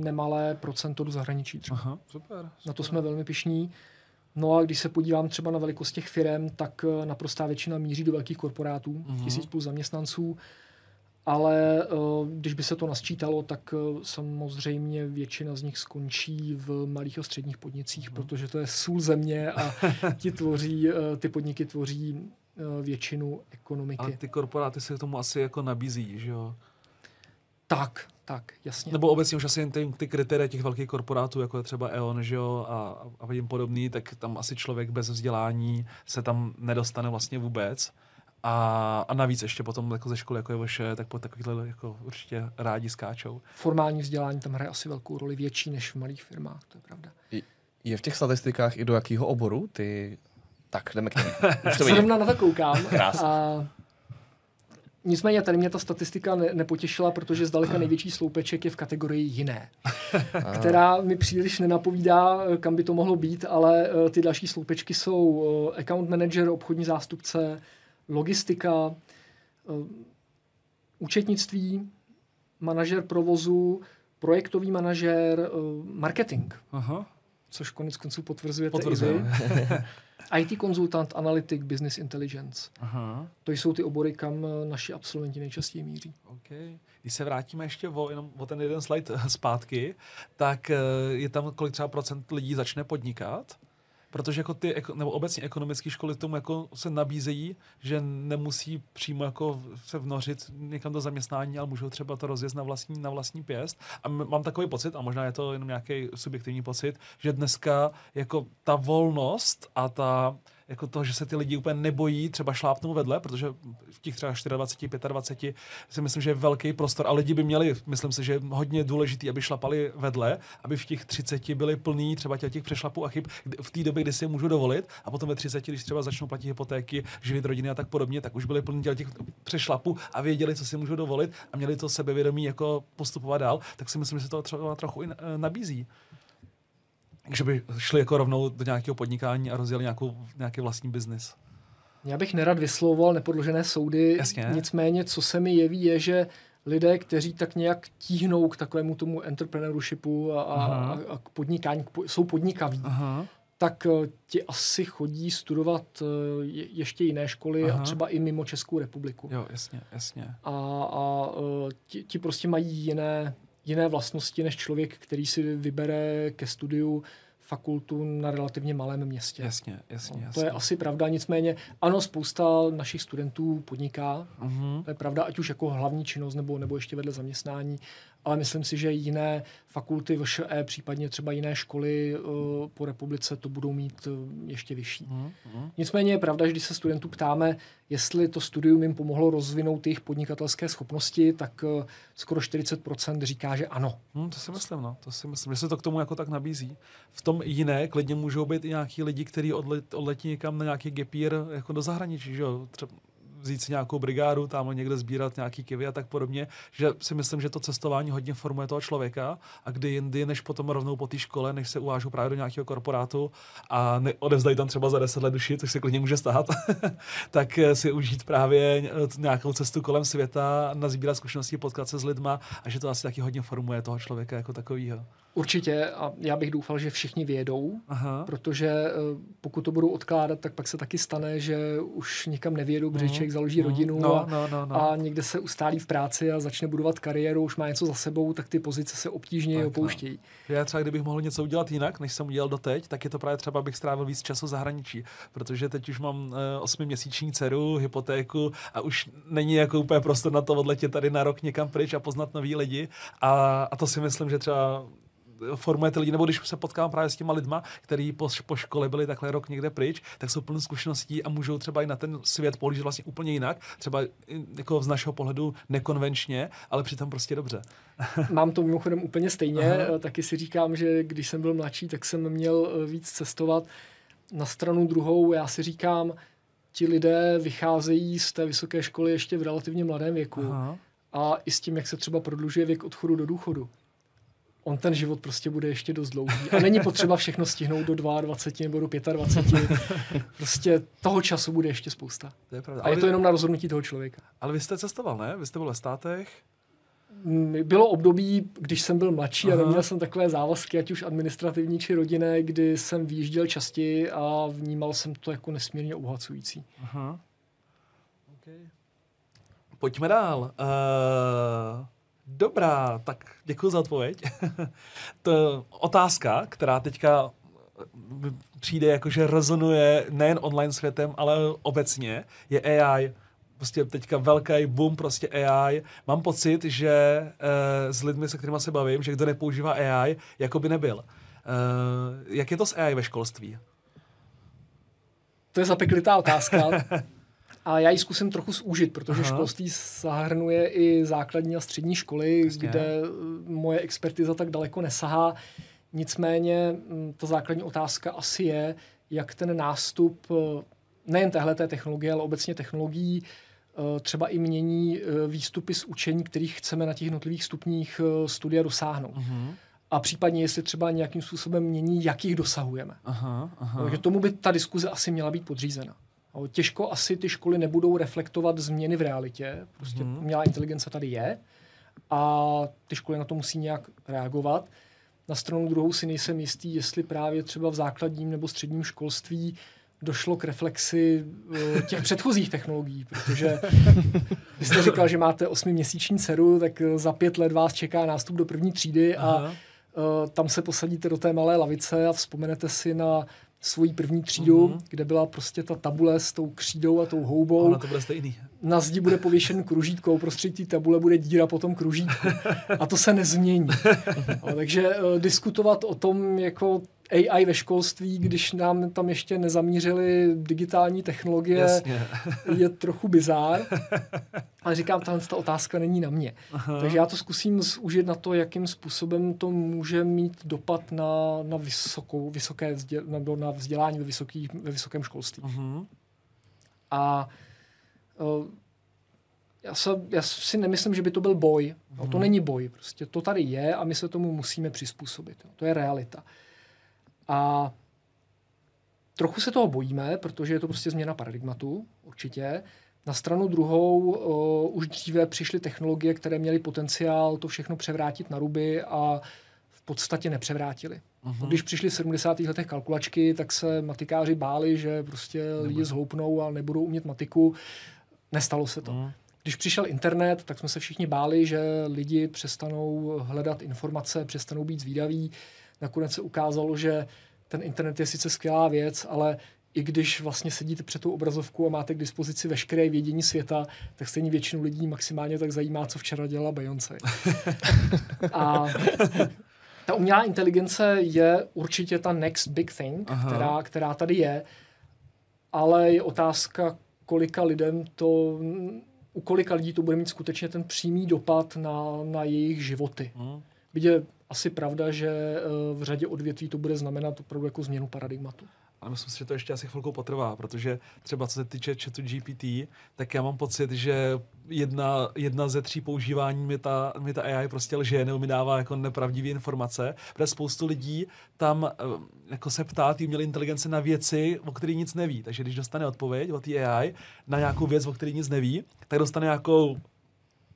nemalé procento do zahraničí. Třeba. Aha, super, super. Na to jsme velmi pišní. No a když se podívám třeba na velikost těch firm, tak eh, naprostá většina míří do velkých korporátů, uh-huh. tisíc plus zaměstnanců, ale uh, když by se to nasčítalo, tak uh, samozřejmě většina z nich skončí v malých a středních podnicích, uh-huh. protože to je sůl země a ti tvoří, ty podniky tvoří většinu ekonomiky. A ty korporáty se k tomu asi jako nabízí, že jo? Tak, tak, jasně. Nebo obecně už asi jen ty, ty kritéria těch velkých korporátů, jako je třeba E.ON, že jo, a, a jim podobný, tak tam asi člověk bez vzdělání se tam nedostane vlastně vůbec. A, a navíc ještě potom jako ze školy, jako je vaše, tak po takovýhle jako určitě rádi skáčou. Formální vzdělání tam hraje asi velkou roli, větší než v malých firmách, to je pravda. Je v těch statistikách i do jakého oboru ty... Tak, jdeme k něm. Už to Zrovna na to koukám. Krásně. A Nicméně tady mě ta statistika ne, nepotěšila, protože zdaleka největší sloupeček je v kategorii jiné, která mi příliš nenapovídá, kam by to mohlo být, ale uh, ty další sloupečky jsou uh, account manager, obchodní zástupce, logistika, uh, účetnictví, manažer provozu, projektový manažer, marketing. Aha. Což konec konců Potvrzujem. i vy. IT konzultant, analytik, business intelligence. Aha. To jsou ty obory, kam eh, naši absolventi nejčastěji míří. Okay. Když se vrátíme ještě o, jenom o ten jeden slide zpátky, tak eh, je tam kolik třeba procent lidí začne podnikat? Protože jako ty, nebo obecně ekonomické školy tomu jako se nabízejí, že nemusí přímo jako se vnořit někam do zaměstnání, ale můžou třeba to rozjet na vlastní, na vlastní pěst. A mám takový pocit, a možná je to jenom nějaký subjektivní pocit, že dneska jako ta volnost a ta, jako to, že se ty lidi úplně nebojí třeba šlápnout vedle, protože v těch třeba 24, 25 si myslím, že je velký prostor a lidi by měli, myslím si, že je hodně důležitý, aby šlapali vedle, aby v těch 30 byli plní třeba těch, těch přešlapů a chyb v té době, kdy si je můžu dovolit a potom ve 30, když třeba začnou platit hypotéky, živit rodiny a tak podobně, tak už byli plní těch přešlapů a věděli, co si můžu dovolit a měli to sebevědomí jako postupovat dál, tak si myslím, že se to třeba trochu i nabízí. Že by šli jako rovnou do nějakého podnikání a rozjeli nějakou, nějaký vlastní biznis. Já bych nerad vyslovoval nepodložené soudy, Jasně. nicméně co se mi jeví je, že lidé, kteří tak nějak tíhnou k takovému tomu entrepreneurshipu a, a, a k podnikání, k po- jsou podnikaví, Aha. tak eh, ti asi chodí studovat eh, je- ještě jiné školy Aha. a třeba i mimo Českou republiku. Jo, jasně, jasně. A, a eh, ti, ti prostě mají jiné, jiné vlastnosti než člověk, který si vybere ke studiu fakultu na relativně malém městě. Jasně, jasně, No, jasně. To je asi pravda, nicméně ano, spousta našich studentů podniká, Mhm. to je pravda, ať už jako hlavní činnost nebo, nebo ještě vedle zaměstnání, ale myslím si, že jiné fakulty VŠE, případně třeba jiné školy uh, po republice to budou mít uh, ještě vyšší. Mhm. Mhm. Nicméně je pravda, že když se studentů ptáme, jestli to studium jim pomohlo rozvinout jejich podnikatelské schopnosti, tak uh, skoro 40% říká, že ano. Hmm, to si myslím, no. To si myslím, že se to k tomu jako tak nabízí. V tom jiné klidně můžou být i nějaký lidi, kteří odlet, odletí někam na nějaký gapír jako do zahraničí, že jo? Třeba vzít si nějakou brigádu, tam někde sbírat nějaký kivy a tak podobně, že si myslím, že to cestování hodně formuje toho člověka a kdy jindy, než potom rovnou po té škole, než se uvážou právě do nějakého korporátu a odevzdají tam třeba za 10 let duši, což se klidně může stát, tak eh, si užít právě eh, nějakou cestu kolem světa, nazbírat zkušenosti, potkat se s lidma a že to asi taky hodně formuje toho člověka jako takového. Určitě a já bych doufal, že všichni vědou, Aha. protože eh, pokud to budou odkládat, tak pak se taky stane, že už nikam nevědou, protože Mhm, člověk založí mhm. rodinu No, a, no, no, no. a někde se ustálí v práci a začne budovat kariéru, už má něco za sebou, tak ty pozice se obtížně Tak, no. opouštějí. Já třeba, kdybych mohl něco udělat jinak, než jsem udělal doteď, tak je to právě třeba, abych strávil víc času v zahraničí, protože teď už mám eh, osmiměsíční dceru, hypotéku a už není jako úplně prostor na to odletět tady na rok někam pryč a poznat nový lidi a, a to si myslím, že třeba formuje ty lidi, nebo když se potkám právě s těma lidma, kteří po, po škole byli takhle rok někde pryč, tak jsou plní zkušeností a můžou třeba i na ten svět pohlížet vlastně úplně jinak, třeba jako z našeho pohledu nekonvenčně, ale přitom prostě dobře. Mám to mimochodem úplně stejně, Aha. eh, taky si říkám, že když jsem byl mladší, tak jsem měl eh, víc cestovat. Na stranu druhou já si říkám, ti lidé vycházejí z té vysoké školy ještě v relativně mladém věku Aha. a i s tím, jak se třeba prodlužuje věk odchodu do důchodu. On ten život prostě bude ještě dost dlouhý. A není potřeba všechno stihnout do 22 nebo do 25. Prostě toho času bude ještě spousta. To je pravda. A je to jenom na rozhodnutí toho člověka. Ale vy jste cestoval, ne? Vy jste byl ve státech? Mm, Bylo období, když jsem byl mladší Aha. a neměl jsem takové závazky, ať už administrativní či rodinné, kdy jsem výjížděl častěji a vnímal jsem to jako nesmírně obohacující. Aha. Okay. Pojďme dál. Uh, dobrá, tak děkuji za odpověď. to otázka, která teďka eh, přijde jakože rezonuje nejen online světem, ale obecně, je AI. Prostě teďka velký boom prostě AI. Mám pocit, že uh, s lidmi, se kterými se bavím, že kdo nepoužívá AI, jako by nebyl. Uh, jak je to s AI ve školství? To je zapeklitá otázka. A já ji zkusím trochu zúžit, protože Aha. Školství zahrnuje i základní a střední školy, Jasně. kde eh, moje expertiza tak daleko nesahá. Nicméně mm, ta základní otázka asi je, jak ten nástup eh, nejen téhleté technologie, ale obecně technologií eh, třeba i mění výstupy z učení, kterých chceme na těch jednotlivých stupních studia dosáhnout. Uh-huh. A případně, jestli třeba nějakým způsobem mění, jak jich dosahujeme. Aha, aha. Takže tomu by ta diskuze asi měla být podřízena. Těžko asi ty školy nebudou reflektovat změny v realitě. Prostě Mhm. umělá inteligence tady je a ty školy na to musí nějak reagovat. Na stranu druhou si nejsem jistý, jestli právě třeba v základním nebo středním školství došlo k reflexi eh, těch předchozích technologií, protože vy jste říkal, že máte osmiměsíční dceru, tak eh, za pět let vás čeká nástup do první třídy a Aha. Uh, tam se posadíte do té malé lavice a vzpomenete si na svoji první třídu, Mhm. mm-hmm. kde byla prostě ta tabule s tou křídou a tou houbou. Ono to bude stejný. Na zdi bude pověšen kružítko, uprostřed té tabule bude díra po tom kružítku. A to se nezmění. no, takže uh, diskutovat o tom jako AI ve školství, když nám tam ještě nezamířili digitální technologie, Jasně. je trochu bizár. Ale říkám, tahle ta otázka není na mě. Aha. Takže já to zkusím zúžit na to, jakým způsobem to může mít dopad na, na, vysokou, vysoké vzdě, nebo na vzdělání ve, vysoký, ve vysokém školství. Mhm. A já, se, já si nemyslím, že by to byl boj. No, to není boj. Prostě to tady je a my se tomu musíme přizpůsobit. To je realita. A trochu se toho bojíme, protože je to prostě změna paradigmatu, určitě. Na stranu druhou uh, už dříve přišly technologie, které měly potenciál to všechno převrátit na ruby a v podstatě nepřevrátili. Uh-huh. Když přišly v 70. letech kalkulačky, tak se matikáři báli, že prostě Nebude. lidi zhloupnou a nebudou umět matiku. Nestalo se to. Uh-huh. Když přišel internet, tak jsme se všichni báli, že lidi přestanou hledat informace, přestanou být zvídaví. Nakonec se ukázalo, že ten internet je sice skvělá věc, ale i když vlastně sedíte před tou obrazovkou a máte k dispozici veškeré vědění světa, tak stejně většinu lidí maximálně tak zajímá, co včera dělala Beyoncé. a ta umělá inteligence je určitě ta next big thing, která, která tady je, ale je otázka, kolika lidem to, u kolika lidí to bude mít skutečně ten přímý dopad na, na jejich životy. Hmm. je asi pravda, že eh, v řadě odvětví to bude znamenat opravdu jako změnu paradigmatu. Ale myslím si, že to ještě asi chvilku potrvá, protože třeba co se týče chatu GPT, tak já mám pocit, že jedna, jedna ze tří používání mi ta, mi ta AI prostě lže, nebo mi dává jako nepravdivé informace, protože spoustu lidí tam eh, jako se ptá ty umělé inteligence na věci, o kterých nic neví. Takže když dostane odpověď od té AI na nějakou věc, o které nic neví, tak dostane nějakou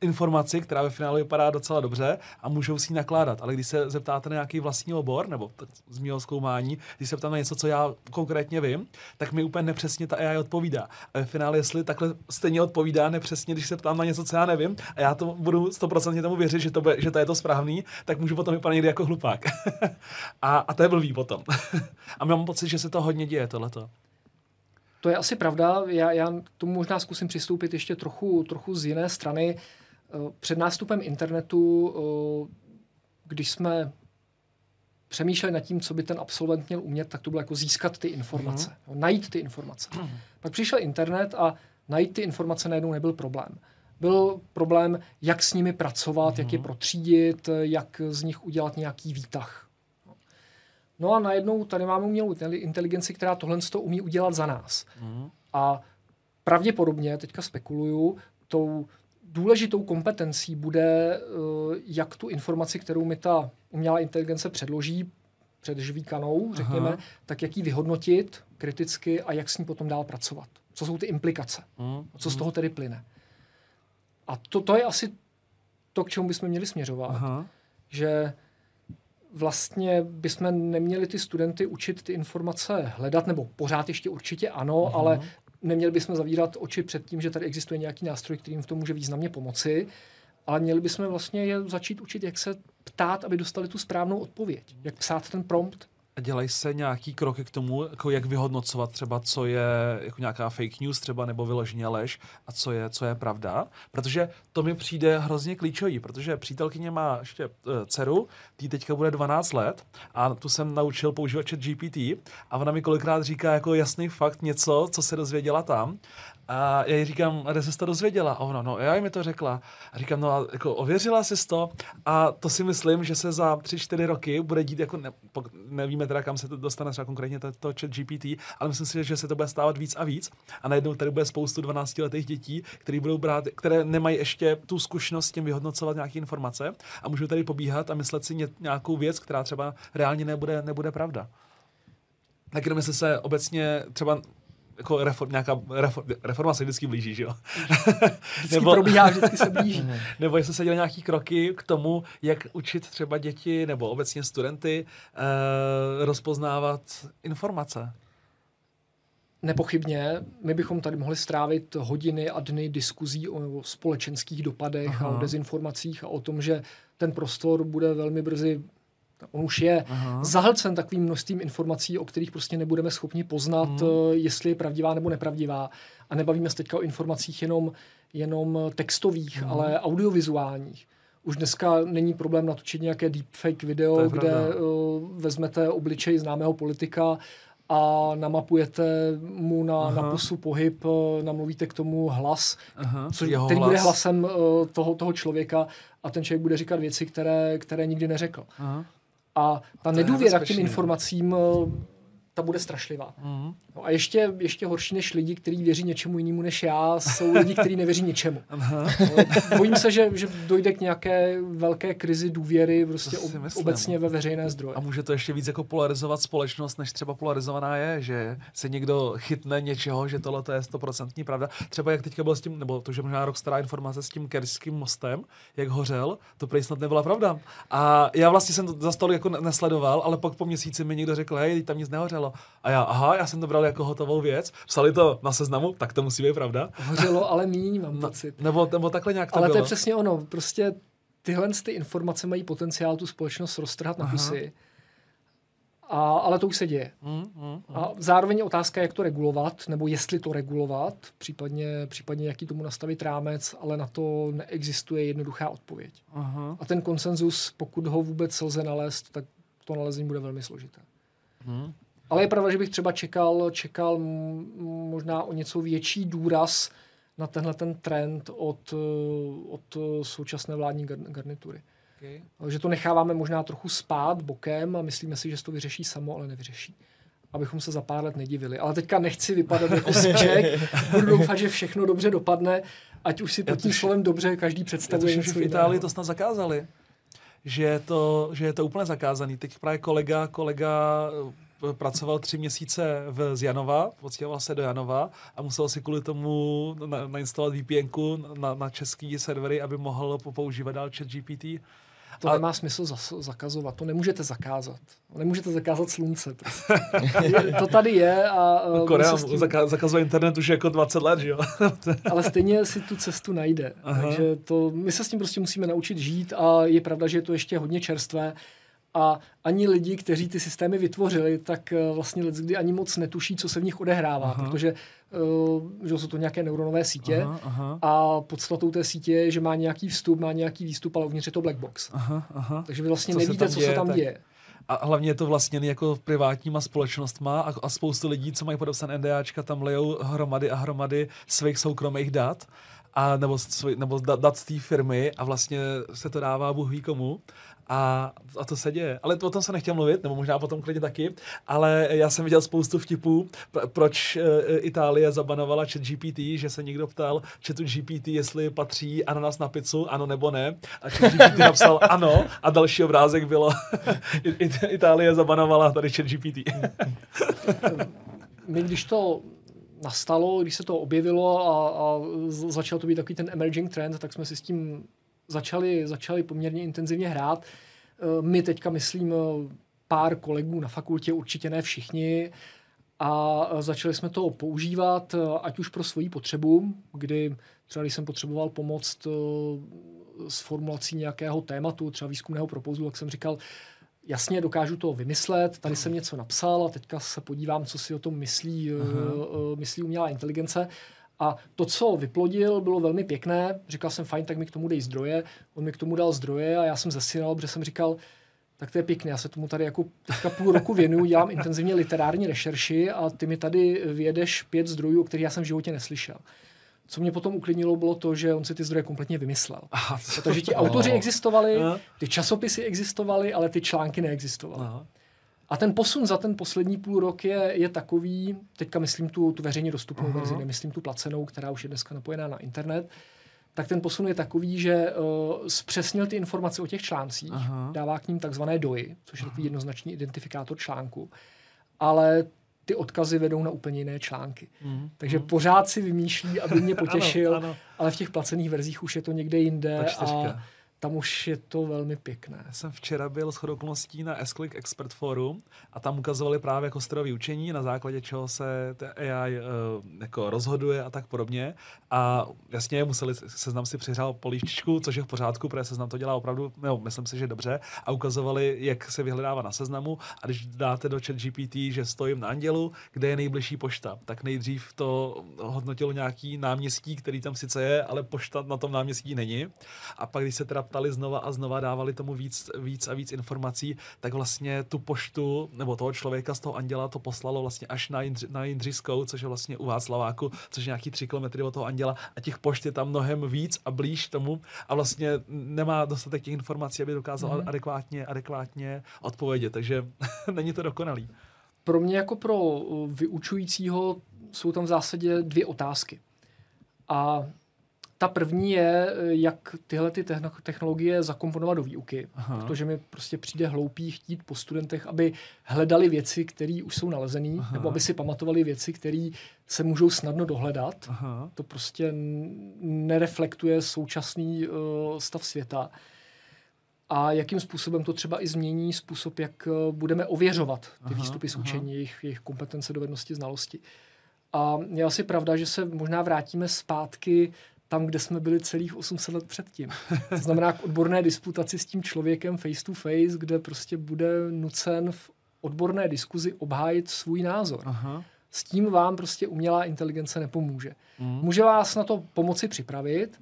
informaci, která ve finále vypadá docela dobře a můžou si ji nakládat. Ale když se zeptáte na nějaký vlastní obor, nebo z mého zkoumání, když se ptám na něco, co já konkrétně vím, tak mi úplně nepřesně ta AI odpovídá. A ve finále, jestli takhle stejně odpovídá nepřesně, když se ptám na něco, co já nevím, a já to budu stoprocentně tomu věřit, že to, bude, že to je to správný, tak můžu potom vypadat někdy jako hlupák. a, a to je blbý potom. a mám pocit, že se to hodně děje, tohleto. To je asi pravda. Já, já tomu možná zkusím přistoupit ještě trochu, trochu z jiné strany. Eh, před nástupem internetu, eh, když jsme přemýšleli nad tím, co by ten absolvent měl umět, tak to bylo jako získat ty informace, mm-hmm. najít ty informace. Mm-hmm. Pak přišel internet a najít ty informace najednou nebyl problém. Byl problém, jak s nimi pracovat, mm-hmm. jak je mhm. protřídit, jak z nich udělat nějaký výtah. No a najednou tady máme umělou inteligenci, která tohle to umí udělat za nás. Mm-hmm. A pravděpodobně, teďka spekuluju, tou důležitou kompetencí bude, eh, jak tu informaci, kterou mi ta umělá inteligence předloží před žvíkanou, řekněme, Aha. tak jak ji vyhodnotit kriticky a jak s ní potom dál pracovat. Co jsou ty implikace? Mm. Co z toho tedy plyne? A to, to je asi to, k čemu bychom měli směřovat. Aha. Že vlastně bychom neměli ty studenty učit ty informace hledat, nebo pořád ještě určitě ano, Aha. ale neměli bychom zavírat oči před tím, že tady existuje nějaký nástroj, který jim v tom může významně pomoci, ale měli bychom vlastně je začít učit, jak se ptát, aby dostali tu správnou odpověď. Jak psát ten prompt, dělají se nějaký kroky k tomu, jako jak vyhodnocovat třeba, co je jako nějaká fake news třeba nebo vyloženě lež a co je, co je pravda. Protože to mi přijde hrozně klíčový, protože přítelkyně má ještě uh, dceru, tý teďka bude 12 let a tu jsem naučil používat chat GPT a ona mi kolikrát říká jako jasný fakt něco, co se dozvěděla tam a já jí říkám, kde jsi to dozvěděla? A ona, no já mi to řekla. A říkám, no a jako ověřila jsi to? A to si myslím, že se za tři, čtyři roky bude dít, jako ne, nevíme teda, kam se to dostane třeba konkrétně to, to chat GPT, ale myslím si, že se to bude stávat víc a víc. A najednou tady bude spoustu 12 letých dětí, které budou brát, které nemají ještě tu zkušenost s tím vyhodnocovat nějaké informace a můžou tady pobíhat a myslet si ně, nějakou věc, která třeba reálně nebude, nebude pravda. Tak jenom jestli se obecně třeba jako reform, nějaká reform, reforma se vždycky blíží, že jo? vždycky nebo, probíhá, vždycky se blíží. nebo jestli se dělají nějaký kroky k tomu, jak učit třeba děti nebo obecně studenty uh, rozpoznávat informace. Nepochybně, my bychom tady mohli strávit hodiny a dny diskuzí o společenských dopadech Aha. a o dezinformacích a o tom, že ten prostor bude velmi brzy On už je Aha. zahlcen takovým množstvím informací, o kterých prostě nebudeme schopni poznat, hmm. jestli je pravdivá nebo nepravdivá. A nebavíme se teďka o informacích jenom, jenom textových, hmm. ale audiovizuálních. Už dneska není problém natočit nějaké deepfake video, kde uh, vezmete obličej známého politika a namapujete mu na, na pusu pohyb, eh, namluvíte k tomu hlas, Aha, což, který hlas. bude hlasem uh, toho, toho člověka a ten člověk bude říkat věci, které, které nikdy neřekl. Aha. A ta nedůvěra k těm informacím eh, ta bude strašlivá. Mhm. No a ještě, ještě horší než lidi, kteří věří něčemu jinému než já, jsou lidi, kteří nevěří ničemu. No, Bojím se, že, že dojde k nějaké velké krizi důvěry prostě ob, obecně ve veřejné zdroje. A může to ještě víc jako polarizovat společnost, než třeba polarizovaná je, že se někdo chytne něčeho, že tohle to je stoprocentní pravda. Třeba jak teďka byl s tím, nebo to, že možná rok stará informace s tím kerským mostem, jak hořel, to prý snad nebyla pravda. A já vlastně jsem to za jako ne- nesledoval, ale pak po měsíci mi někdo řekl, hej, tam nic nehořelo. A já, aha, já jsem to bral jako hotovou věc, psali to na seznamu, tak to musí být pravda. Hořelo, ale míň, mám No, pocit. nebo, nebo takhle nějak to Ale to bylo. je přesně ono. Prostě tyhle ty informace mají potenciál tu společnost roztrhat na kusy. A, ale to už se děje. Mm, mm, mm. A zároveň je otázka, jak to regulovat, nebo jestli to regulovat, případně, případně jaký tomu nastavit rámec, ale na to neexistuje jednoduchá odpověď. Aha. A ten konsenzus, pokud ho vůbec lze nalézt, tak to nalezení bude velmi složité. Mm. Ale je pravda, že bych třeba čekal, čekal možná o něco větší důraz na tenhle ten trend od, eh, od eh, současné vládní gar- garnitury. Okay. Že to necháváme možná trochu spát bokem a myslíme si, že se to vyřeší samo, ale nevyřeší. Abychom se za pár let nedivili. Ale teďka nechci vypadat jako sček. Budu doufat, že všechno dobře dopadne, ať už si pod tím slovem dobře každý Já představuje že něco v Itálii to snad zakázali. Že je to, že je to úplně zakázaný. Teď právě kolega, kolega eh, pracoval tři měsíce v, z Janova, odstěhoval se do Janova a musel si kvůli tomu na, nainstalovat VPN na, na český servery, aby mohl po- používat dál chat GPT. To A- nemá smysl zas, zakazovat, to nemůžete zakázat. Nemůžete zakázat slunce. Prostě. To tady je a uh, on Korea tím, zaka, zakazuje internet už jako 20 let, že jo? ale stejně si tu cestu najde. Aha. Takže to, my se s tím prostě musíme naučit žít a je pravda, že je to ještě hodně čerstvé a ani lidi, kteří ty systémy vytvořili, tak eh, vlastně kdy ani moc netuší, co se v nich odehrává, Aha. protože uh, že jsou to nějaké neuronové sítě Aha, aha, a podstatou té sítě je, že má nějaký vstup, má nějaký výstup, ale uvnitř je to black box. aha, aha. Takže vy vlastně Co se nevíte, tam co děje, se tam tak- děje. A hlavně je to vlastně jako privátníma společnostma a, a spoustu lidí, co mají podepsané NDAčka, tam lejou hromady a hromady svých soukromých dat a nebo, svoj, nebo dat, dat z té firmy a vlastně se to dává Bůh ví komu. A, a to se děje. Ale o tom se nechtěl mluvit, nebo možná potom klidně taky, ale já jsem viděl spoustu vtipů, pr- proč e, Itálie zabanovala chat GPT, že se někdo ptal chatu GPT, jestli patří ananas na pizzu, ano nebo ne. A chat GPT napsal ano a další obrázek bylo I- I- Itálie zabanovala tady chat GPT. my, když to nastalo, když se to objevilo a, a začal to být takový ten emerging trend, tak jsme si s tím začali, začali poměrně intenzivně hrát. Eh, My teďka, myslím, eh, pár kolegů na fakultě, určitě ne všichni, a eh, začali jsme to používat, ať už pro svoji potřebu, kdy třeba když jsem potřeboval pomoct eh, s formulací nějakého tématu, třeba výzkumného propouzlu, tak jsem říkal, jasně, dokážu to vymyslet, tady jsem něco napsal a teďka se podívám, co si o tom myslí, uh, myslí umělá inteligence. A to, co vyplodil, bylo velmi pěkné. Říkal jsem, fajn, tak mi k tomu dej zdroje. On mi k tomu dal zdroje a já jsem zesinal, protože jsem říkal, tak to je pěkné, já se tomu tady jako teďka půl roku věnuju, dělám intenzivně literární rešerši a ty mi tady vyjedeš pět zdrojů, o kterých já jsem v životě neslyšel. Co mě potom uklidnilo, bylo to, že on si ty zdroje kompletně vymyslel. Aha, Protože ti autoři existovali, ty časopisy existovaly, ale ty články neexistovaly. Aha. A ten posun za ten poslední půl rok je, je takový, teďka myslím tu, tu veřejně dostupnou Aha. verzi, nemyslím tu placenou, která už je dneska napojená na internet, tak ten posun je takový, že uh, zpřesnil ty informace o těch článcích, Aha. dává k ním takzvané doji, což je takový jednoznačný identifikátor článku, ale ty odkazy vedou na úplně jiné články. Mhm. Takže pořád si vymýšlí, aby mě potěšil, Ano, ano. ale v těch placených verzích už je to někde jinde a tam už je to velmi pěkné. Já jsem včera byl s okolností na S-Click Expert Forum a tam ukazovali právě jako strojové učení, na základě čeho se AI uh, jako rozhoduje a tak podobně. A jasně museli, seznam si přihrál políčku, což je v pořádku, protože seznam to dělá opravdu, no, myslím si, že dobře. A ukazovali, jak se vyhledává na seznamu. A když dáte do chat GPT, že stojím na Andělu, kde je nejbližší pošta, tak nejdřív to hodnotilo nějaký náměstí, který tam sice je, ale pošta na tom náměstí není. A pak, když se teda ptali znova a znova, dávali tomu víc, víc a víc informací, tak vlastně tu poštu, nebo toho člověka z toho anděla to poslalo vlastně až na, Jindři, na Jindřiskou, což je vlastně u Václaváku, což je nějaký tři kilometry od toho anděla a těch pošt je tam mnohem víc a blíž tomu a vlastně nemá dostatek těch informací, aby dokázal Mhm. mm-hmm. adekvátně, adekvátně odpovědět, takže není to dokonalý. pro mě jako pro uh, vyučujícího jsou tam v zásadě dvě otázky. A ta první je, jak tyhle ty technologie zakomponovat do výuky. Aha. Protože mi prostě přijde hloupý chtít po studentech, aby hledali věci, které už jsou nalezené, nebo aby si pamatovali věci, které se můžou snadno dohledat. Aha. To prostě nereflektuje současný uh, stav světa. A jakým způsobem to třeba i změní způsob, jak uh, budeme ověřovat ty aha, výstupy z učení, jejich, jejich kompetence, dovednosti, znalosti. A je asi pravda, že se možná vrátíme zpátky tam, kde jsme byli celých 800 let předtím. To znamená k odborné disputaci s tím člověkem face to face, kde prostě bude nucen v odborné diskuzi obhájit svůj názor. Aha. S tím vám prostě umělá inteligence nepomůže. Mm. Může vás na to pomoci připravit,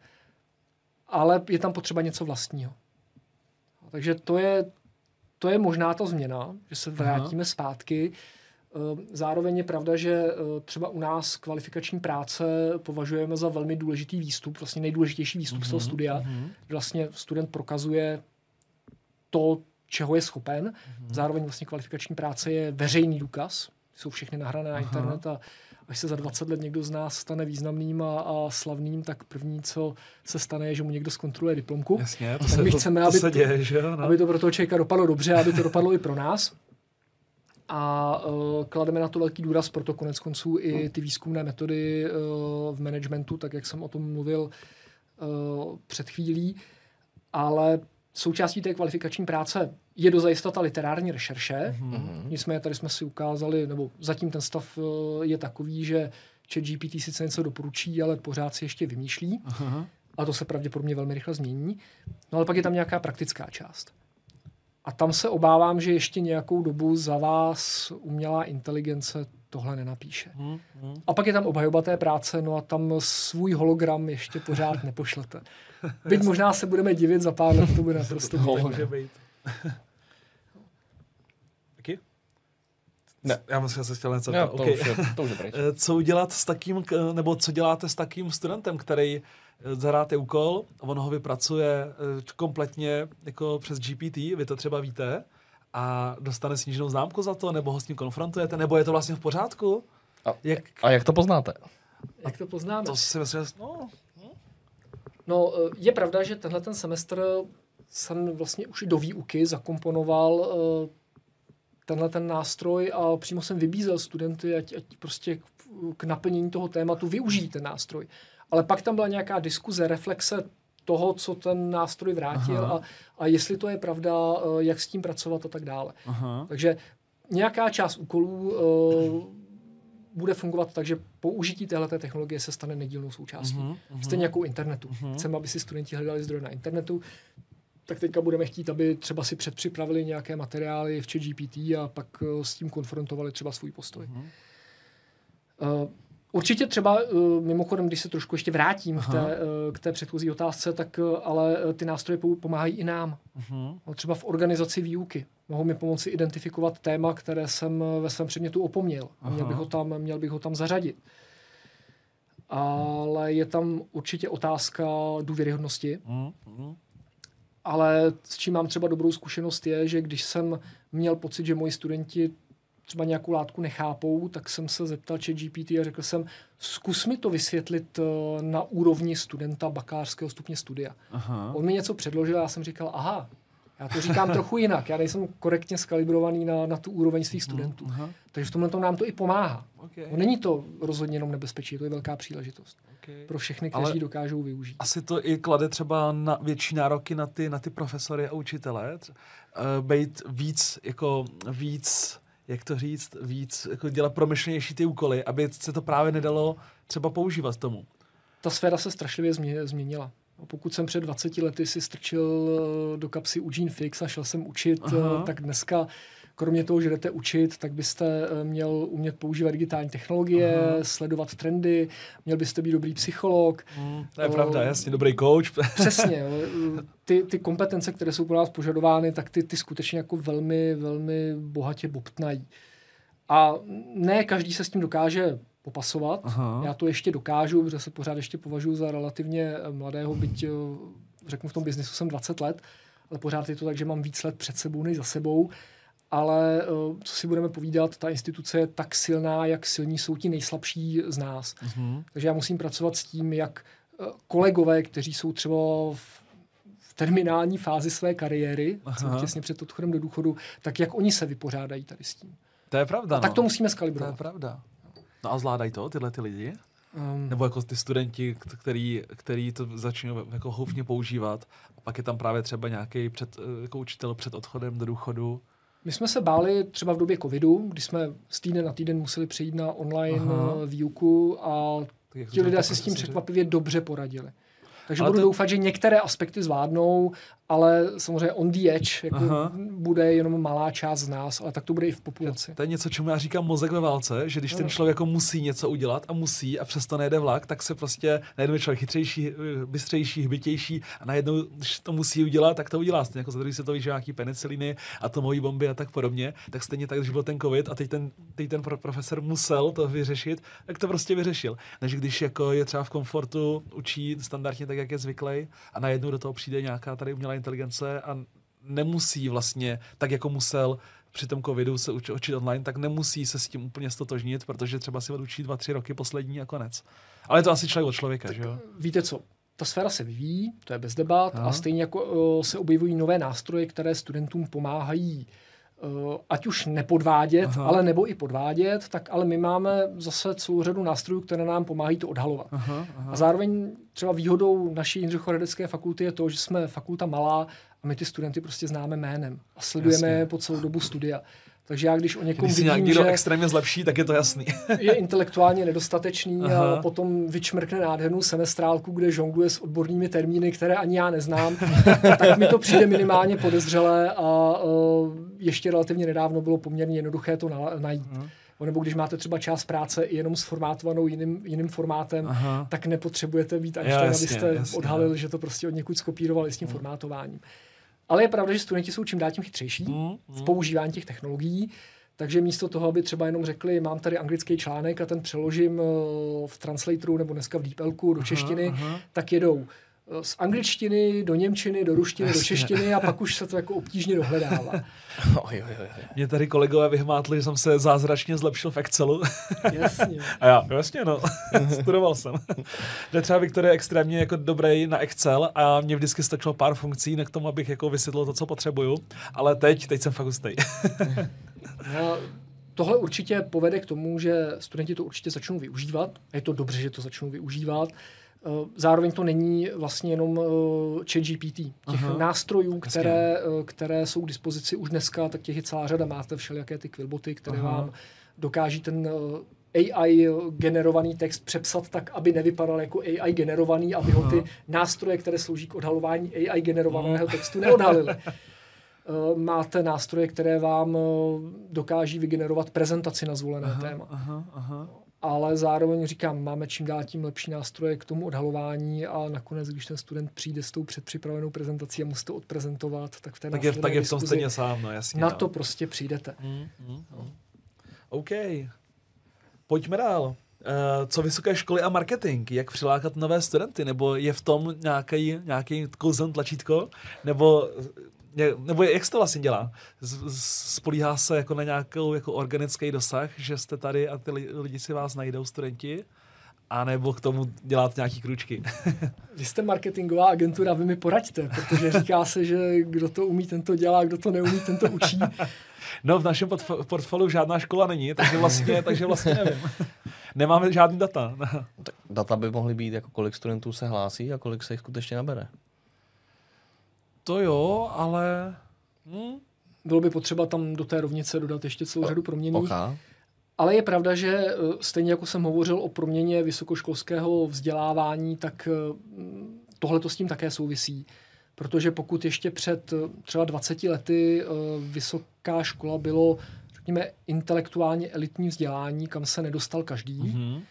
ale je tam potřeba něco vlastního. Takže to je, to je možná ta změna, že se vrátíme Aha. zpátky. Eh, zároveň je pravda, že eh, třeba u nás kvalifikační práce považujeme za velmi důležitý výstup, vlastně nejdůležitější výstup mm-hmm, z toho mhm, studia. Mm-hmm. Vlastně student prokazuje to, čeho je schopen. Mm-hmm. Zároveň vlastně kvalifikační práce je veřejný důkaz. Jsou všechny nahrané na internet a až se za 20 let někdo z nás stane významným a, a slavným, tak první, co se stane, je, že mu někdo zkontroluje diplomku. Jasně, to se, my chceme, to, to aby, se děje, že? No. aby to pro toho člověka dopadlo dobře, aby to dopadlo i pro nás a uh, klademe na to velký důraz, proto konec konců i ty výzkumné metody uh, v managementu, tak jak jsem o tom mluvil uh, před chvílí, ale součástí té kvalifikační práce je dozajista ta literární rešerše. Mm-hmm. Nicméně tady jsme si ukázali, nebo zatím ten stav uh, je takový, že chat GPT sice něco doporučí, ale pořád si ještě vymýšlí. Uh-huh. A to se pravděpodobně velmi rychle změní. No ale pak je tam nějaká praktická část. A tam se obávám, že ještě nějakou dobu za vás umělá inteligence tohle nenapíše. Hmm, hmm. A pak je tam obhajoba té práce, no a tam svůj hologram ještě pořád nepošlete. Byť možná se budeme divit za pár let, to bude naprosto může být. Taky? Ne. Já myslím, že se chtěl něco. No, to, okay. už je, to už je Co udělat s takým, nebo co děláte s takým studentem, který zadáte úkol, on ho vypracuje eh, kompletně jako přes GPT, vy to třeba víte, a dostane sníženou známku za to, nebo ho s ním konfrontujete, nebo je to vlastně v pořádku? A jak, a jak to poznáte? Jak to poznáme? To si myslím, že... No, no eh, je pravda, že tenhle ten semestr jsem vlastně už do výuky zakomponoval eh, tenhle ten nástroj a přímo jsem vybízel studenty, ať, ať prostě k naplnění toho tématu využijí ten nástroj ale pak tam byla nějaká diskuze, reflexe toho, co ten nástroj vrátil a, a jestli to je pravda, eh, jak s tím pracovat a tak dále. Aha. Takže nějaká část úkolů uh, bude fungovat tak, že použití této technologie se stane nedílnou součástí. Uh-huh, uh-huh. Stejně jako internetu. Uh-huh. Chceme, aby si studenti hledali zdroje na internetu, tak teďka budeme chtít, aby třeba si předpřipravili nějaké materiály v chat GPT a pak uh, s tím konfrontovali třeba svůj postoj. Uh-huh. Uh, Určitě třeba, eh, mimochodem, když se trošku ještě vrátím k té, eh, k té předchozí otázce, tak eh, ale ty nástroje pomáhají i nám. Uh-huh. Třeba v organizaci výuky. Mohou mi pomoci identifikovat téma, které jsem ve svém předmětu opomněl. Uh-huh. Měl bych ho tam, měl bych ho tam zařadit. Ale je tam určitě otázka důvěryhodnosti. Uh-huh. Ale s čím mám třeba dobrou zkušenost je, že když jsem měl pocit, že moji studenti třeba nějakou látku nechápou, tak jsem se zeptal chat GPT a řekl jsem, zkus mi to vysvětlit eh, na úrovni studenta bakalářského stupně studia. Aha. On mi něco předložil a já jsem říkal, aha, já to říkám trochu jinak, já nejsem korektně skalibrovaný na, na tu úroveň svých mhm, studentů. Aha. Takže v tomhle tom nám to i pomáhá. Okay. Není to rozhodně jenom nebezpečí, to je velká příležitost. Okay. Pro všechny, kteří Ale dokážou využít. Asi to i klade třeba na větší nároky na ty, na ty profesory a učitele. Uh, být víc, jako víc jak to říct, víc jako dělat promyšlenější ty úkoly, aby se to právě nedalo třeba používat tomu. Ta sféra se strašlivě změnila. Pokud jsem před 20 lety si strčil eh, do kapsy u Gene Fix a šel jsem učit, eh, Aha. tak dneska kromě toho, že jdete učit, tak byste eh, měl umět používat digitální technologie, Aha. sledovat trendy, měl byste být dobrý psycholog. Hmm, to je uh, pravda, jasně, dobrý coach. Přesně. Ty, ty kompetence, které jsou pro nás požadovány, tak ty, ty skutečně jako velmi, velmi bohatě bobtnají. A ne každý se s tím dokáže popasovat. Aha. Já to ještě dokážu, protože se pořád ještě považuji za relativně mladého, byť řeknu v tom biznisu jsem 20 let, ale pořád je to tak, že mám víc let před sebou než za sebou ale uh, co si budeme povídat, ta instituce je tak silná, jak silní jsou ti nejslabší z nás. Mhm. Takže já musím pracovat s tím, jak uh, kolegové, kteří jsou třeba v, terminální fázi své kariéry, těsně před odchodem do důchodu, tak jak oni se vypořádají tady s tím. To je pravda. A tak no. to musíme To je skalibrovat. pravda. No a zvládají to tyhle ty lidi? Um, Nebo jako ty studenti, který, který to začnou jako houfně používat a pak je tam právě třeba nějaký před, eh, jako učitel před odchodem do důchodu. My jsme se báli třeba v době covidu, kdy jsme z týden na týden museli přejít na online Aha. Výuku a ti lidé si s tím překvapivě dobře poradili. Takže Ale budu to- doufat, že některé aspekty zvládnou, ale samozřejmě on the edge jako Aha. bude jenom malá část z nás, ale tak to bude i v populaci. To je něco, čemu já říkám mozek ve válce, že když ten Ano. člověk jako musí něco udělat a musí a přesto nejde vlak, tak se prostě najednou je člověk chytřejší, bystřejší, hbitější a najednou, když to musí udělat, tak to udělá. Stejně jako za druhý světový, že nějaký peniciliny, atomové bomby a tak podobně, tak stejně tak, když byl ten covid a teď ten, teď ten pro- profesor musel to vyřešit, tak to prostě vyřešil. Než když jako je třeba v komfortu, učí standardně tak, jak je zvyklý a najednou do toho přijde nějaká tady umělá inteligence a nemusí vlastně tak, jako musel při tom covidu se uč- učit online, tak nemusí se s tím úplně stotožnit, protože třeba si odučí dva, tři roky poslední a konec. Ale je to asi člověk od člověka, že jo? Víte co? Ta sféra se vyvíjí, to je bez debat, Aha. a stejně jako uh, se objevují nové nástroje, které studentům pomáhají uh, ať už nepodvádět, Aha. Aha. ale nebo i podvádět, tak ale my máme zase celou řadu nástrojů, které nám pomáhají to odhalovat. Aha, A zároveň třeba výhodou naší Jindřichohradecké fakulty je to, že jsme fakulta malá a my ty studenty prostě známe jménem a sledujeme Jasně. je po celou dobu studia. Takže já když o někom Když vidím, někdo že extrémně zlepší, tak je to jasný. je intelektuálně nedostatečný Aha. a potom vyčmrkne nádhernou semestrálku, kde žongluje s odbornými termíny, které ani já neznám, tak mi to přijde minimálně podezřelé a uh, ještě relativně nedávno bylo poměrně jednoduché to nala- najít. Mhm. Nebo když máte třeba část práce i jenom sformátovanou jiným, jiným formátem, Aha. tak nepotřebujete být Einstein, jasně, abyste jasně. odhalili, že to prostě od někud skopírovali s tím formátováním. Ale je pravda, že studenti jsou čím dál tím chytřejší Mm, v používání těch technologií, takže místo toho, aby třeba jenom řekli, mám tady anglický článek a ten přeložím eh, v Translatoru nebo dneska v DeepLku do češtiny, aha. tak jedou z angličtiny do němčiny, do ruštiny, do Jasně. češtiny a pak už se to jako obtížně dohledává. Oj, oj, oj. Mě tady kolegové vyhmátli, že jsem se zázračně zlepšil v Excelu. Jasně. A já, jasně no, studoval jsem. Že třeba Viktor je extrémně jako dobrý na Excel a mě vždycky stačilo pár funkcí na k tomu, abych jako vysvětlil to, co potřebuju. Ale teď, teď jsem fakt hustej. No, tohle určitě povede k tomu, že studenti to určitě začnou využívat. Je to dobře, že to začnou využívat. Eh, Zároveň to není vlastně jenom eh, chat GPT. Těch Aha. Aha. nástrojů, které, eh, které jsou k dispozici už dneska, tak těch je celá řada. Máte všelijaké ty quillboty, které Aha. vám dokáží ten AI generovaný text přepsat tak, aby nevypadal jako AI generovaný, aby ho ty nástroje, které slouží k odhalování AI generovaného textu, neodhalily. Máte nástroje, které vám dokáží vygenerovat prezentaci na zvolené Aha, téma. aha, aha. Ale zároveň říkám, máme čím dál tím lepší nástroje k tomu odhalování a nakonec, když ten student přijde s tou předpřipravenou prezentací a musí to odprezentovat, tak v té Tak je, tak je v tom stejně sám, no jasně. Na no. to prostě přijdete. Mm, mm, mm. OK. Pojďme dál. Uh, co vysoké školy a marketing? Jak přilákat nové studenty? Nebo je v tom nějaký, nějaký kouzelný tlačítko? Nebo, nebo jak se to vlastně dělá? Z- z- Spolíhá se jako na nějakou jako organický dosah, že jste tady a ty li- lidi si vás najdou, studenti? A nebo k tomu dělat nějaký kručky? Vy jste marketingová agentura, vy mi poraďte, protože říká se, že kdo to umí, ten to dělá, kdo to neumí, ten to učí. No, v našem portf- portfoliu žádná škola není, takže vlastně, takže vlastně nevím. Nemáme žádný data. Tak data by mohly být, jako kolik studentů se hlásí a kolik se jich skutečně nabere. To jo, ale... Hm? Bylo by potřeba tam do té rovnice dodat ještě celou řadu proměnných. OK. Ale je pravda, že eh, stejně jako jsem hovořil o proměně vysokoškolského vzdělávání, tak tohle to s tím také souvisí. Protože pokud ještě před eh, třeba 20 lety eh, vysoká škola bylo, řekněme, intelektuálně elitní vzdělání, kam se nedostal každý, Mhm.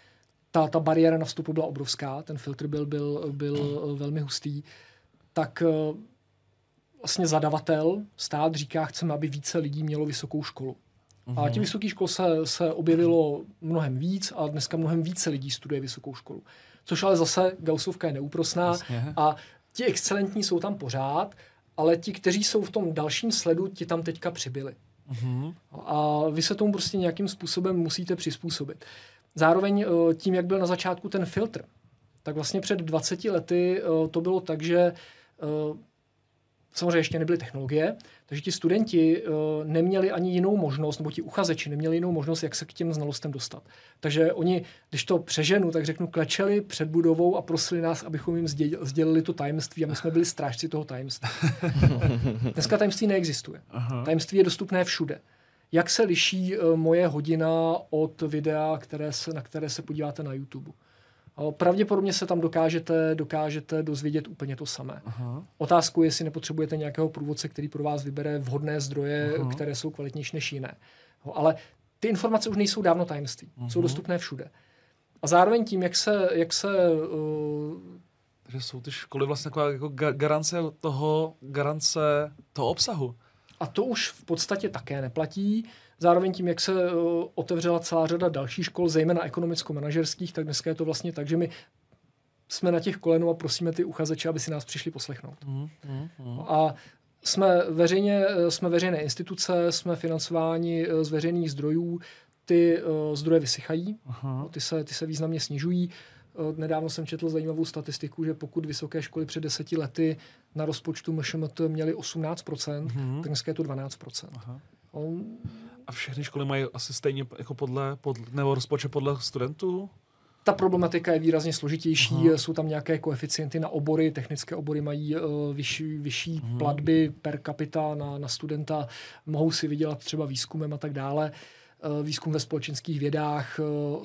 ta, ta bariéra na vstupu byla obrovská, ten filtr byl, byl, byl eh, velmi hustý, tak eh, vlastně zadavatel, stát říká, chceme, aby více lidí mělo vysokou školu. A těch vysokých škol se, se objevilo mnohem víc a dneska mnohem více lidí studuje vysokou školu. Což ale zase Gaussovka je neúprosná Jasně. a ti excelentní jsou tam pořád, ale ti, kteří jsou v tom dalším sledu, ti tam teďka přibyli. Uh-huh. A vy se tomu prostě nějakým způsobem musíte přizpůsobit. Zároveň uh, tím, jak byl na začátku ten filtr, tak vlastně před 20 lety uh, to bylo tak, že uh, samozřejmě ještě nebyly technologie, takže ti studenti uh, neměli ani jinou možnost, nebo ti uchazeči neměli jinou možnost, jak se k těm znalostem dostat. Takže oni, když to přeženu, tak řeknu, klečeli před budovou a prosili nás, abychom jim sdělili to tajemství a my jsme byli strážci toho tajemství. Dneska tajemství neexistuje. Aha. Tajemství je dostupné všude. Jak se liší uh, moje hodina od videa, které se, na které se podíváte na YouTube? Pravděpodobně se tam dokážete, dokážete dozvědět úplně to samé. Aha. Otázku je, jestli nepotřebujete nějakého průvodce, který pro vás vybere vhodné zdroje, Aha. které jsou kvalitnější než jiné. Ale ty informace už nejsou dávno tajemství. Aha. Jsou dostupné všude. A zároveň tím, jak se, jak se uh, že jsou ty školy vlastně taková jako garance toho, garance toho obsahu. A to už v podstatě také neplatí. Zároveň tím, jak se uh, otevřela celá řada dalších škol, zejména ekonomicko-manažerských, tak dneska je to vlastně tak, že my jsme na těch kolenů a prosíme ty uchazeče, aby si nás přišli poslechnout. Mm, mm, mm. A jsme, veřejně, eh, jsme veřejné instituce, jsme financováni eh, z veřejných zdrojů, ty uh, zdroje vysychají, Aha. ty se, ty se významně snižují. Uh, nedávno jsem četl zajímavou statistiku, že pokud vysoké školy před deseti lety na rozpočtu MŠMT měly 18%, mm-hmm. tak dneska je to 12%. Aha. On, a všechny školy mají asi stejně jako podle, podle nebo rozpočet podle studentů? Ta problematika je výrazně složitější, Aha. jsou tam nějaké koeficienty na obory, technické obory mají uh, vyšší, vyšší Aha. platby per capita na, na studenta, mohou si vydělat třeba výzkumem a tak dále. Uh, výzkum ve společenských vědách, uh,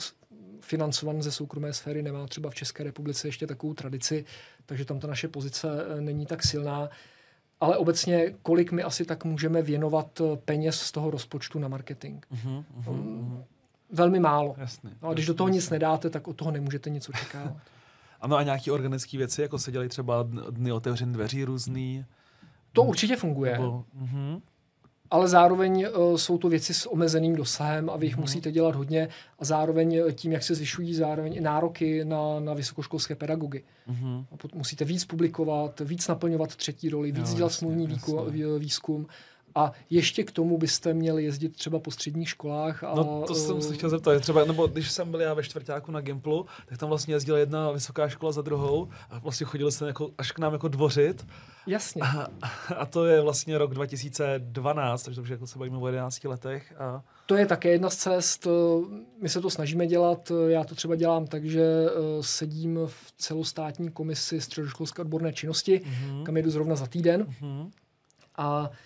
financovaný ze soukromé sféry, nemá třeba v České republice ještě takovou tradici, takže tam ta naše pozice není tak silná ale obecně, kolik my asi tak můžeme věnovat eh, peněz z toho rozpočtu na marketing. Uh-huh, uh-huh, um, velmi málo. Jasný, no a když jasný, do toho jasný. nic nedáte, tak od toho nemůžete nic očekávat. ano, a nějaké organické věci, jako se dělají třeba dny otevřených dveří různý? To určitě funguje. Nebo, uh-huh ale zároveň uh, jsou to věci s omezeným dosahem a vy jich mm. musíte dělat hodně a zároveň eh, tím, jak se zvyšují zároveň i nároky na, na vysokoškolské pedagogy. Mm. Musíte víc publikovat, víc naplňovat třetí roli, víc jo, dělat smluvní výzkum a ještě k tomu byste měli jezdit třeba po středních školách. A, no to jsem se chtěl zeptat. Třeba, nebo když jsem byl já ve čtvrtáku na Gimplu, tak tam vlastně jezdila jedna vysoká škola za druhou a vlastně chodili jsme jako, až k nám jako dvořit. Jasně. A, a to je vlastně rok 2012, takže to už jako se bavíme o 11 letech. A... To je také jedna z cest. My se to snažíme dělat. Já to třeba dělám tak, že eh, sedím v celostátní komisi středoškolské odborné činnosti, mm-hmm. kam jedu zrovna za týden. Mm-hmm. A Eh,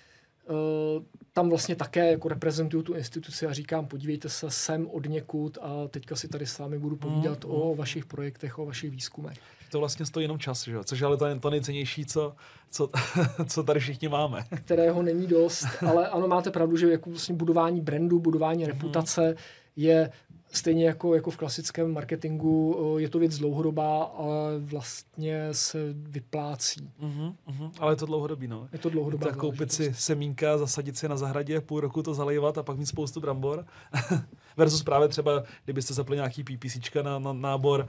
tam vlastně také jako reprezentuju tu instituci a říkám, podívejte se sem od někud a teďka si tady s vámi budu povídat mm, o vašich projektech, o vašich výzkumech. To vlastně stojí jenom čas, že? což je ale to, to nejcennější, co, co, co tady všichni máme. Kterého není dost, ale ano, máte pravdu, že jako vlastně budování brandu, budování mm. reputace je Stejně jako, jako v klasickém marketingu eh, je to věc dlouhodobá, ale vlastně se vyplácí. Uh-huh, uh-huh. Ale je to dlouhodobý, no. Je to dlouhodobá Tak koupit si semínka, zasadit si na zahradě, půl roku to zalejvat a pak mít spoustu brambor. Versus právě třeba, kdybyste zapli nějaký PPCčka na, na nábor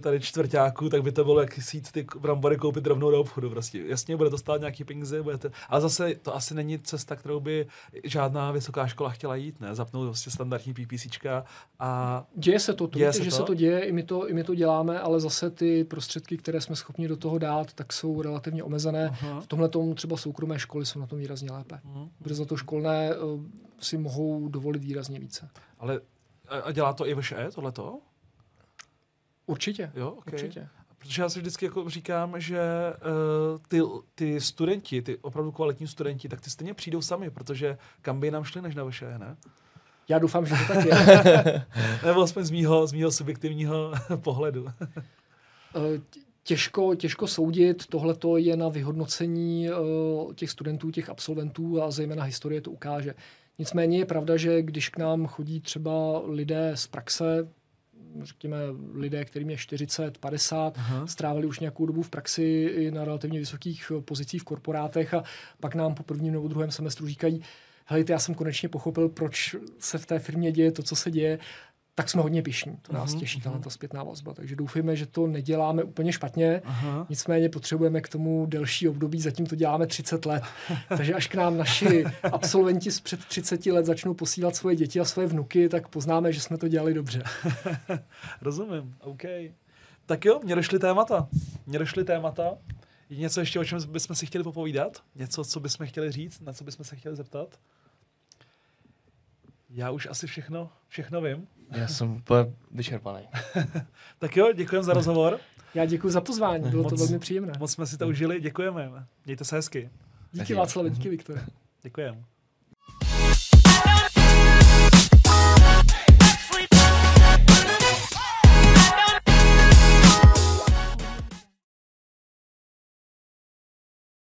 tady čtvrtáku, tak by to bylo jak sít ty brambory koupit rovnou do obchodu. Prostě. Jasně, bude to stát nějaký peníze, budete, ale zase to asi není cesta, kterou by žádná vysoká škola chtěla jít, ne? Zapnout prostě standardní PPCčka a... Děje se to, to děje se že to? se to děje, i my to, i my to děláme, ale zase ty prostředky, které jsme schopni do toho dát, tak jsou relativně omezené. Aha. V tomhle tomu třeba soukromé školy jsou na tom výrazně lépe. Aha. Protože za to školné uh, si mohou dovolit výrazně více. Ale a dělá to i VŠE, tohleto? Určitě. Jo, okay. určitě. Protože já si vždycky jako říkám, že uh, ty, ty studenti, ty opravdu kvalitní studenti, tak ty stejně přijdou sami, protože kam by nám šli než na VŠE, ne? Já doufám, že to tak je. Nebo aspoň z mýho, z mýho subjektivního pohledu. Eh, těžko, těžko soudit, tohle je na vyhodnocení uh, těch studentů, těch absolventů a zejména historie to ukáže. Nicméně je pravda, že když k nám chodí třeba lidé z praxe, řekněme, lidé, kterým je 40, 50, Aha. strávili už nějakou dobu v praxi i na relativně vysokých pozicích v korporátech a pak nám po prvním nebo druhém semestru říkají, helejte, já jsem konečně pochopil, proč se v té firmě děje to, co se děje tak jsme hodně pišní. To nás Mhm, těší, mhm. ta zpětná vazba. Takže doufujeme, že to neděláme úplně špatně. Aha. Nicméně potřebujeme k tomu delší období, zatím to děláme 30 let. Takže až k nám naši absolventi z před 30 let začnou posílat svoje děti a svoje vnuky, tak poznáme, že jsme to dělali dobře. Rozumím, OK. Tak jo, mě došly témata. Mě došly témata. Je něco ještě, o čem bychom si chtěli popovídat? Něco, co bychom chtěli říct? Na co bychom se chtěli zeptat? Já už asi všechno, všechno vím. Já jsem úplně vyčerpaný. Tak jo, děkujeme za rozhovor. Já děkuji za pozvání, bylo to Moc- velmi příjemné. Moc jsme si to užili, děkujeme. Mějte se hezky. Díky Václav, díky Viktor. Děkujeme.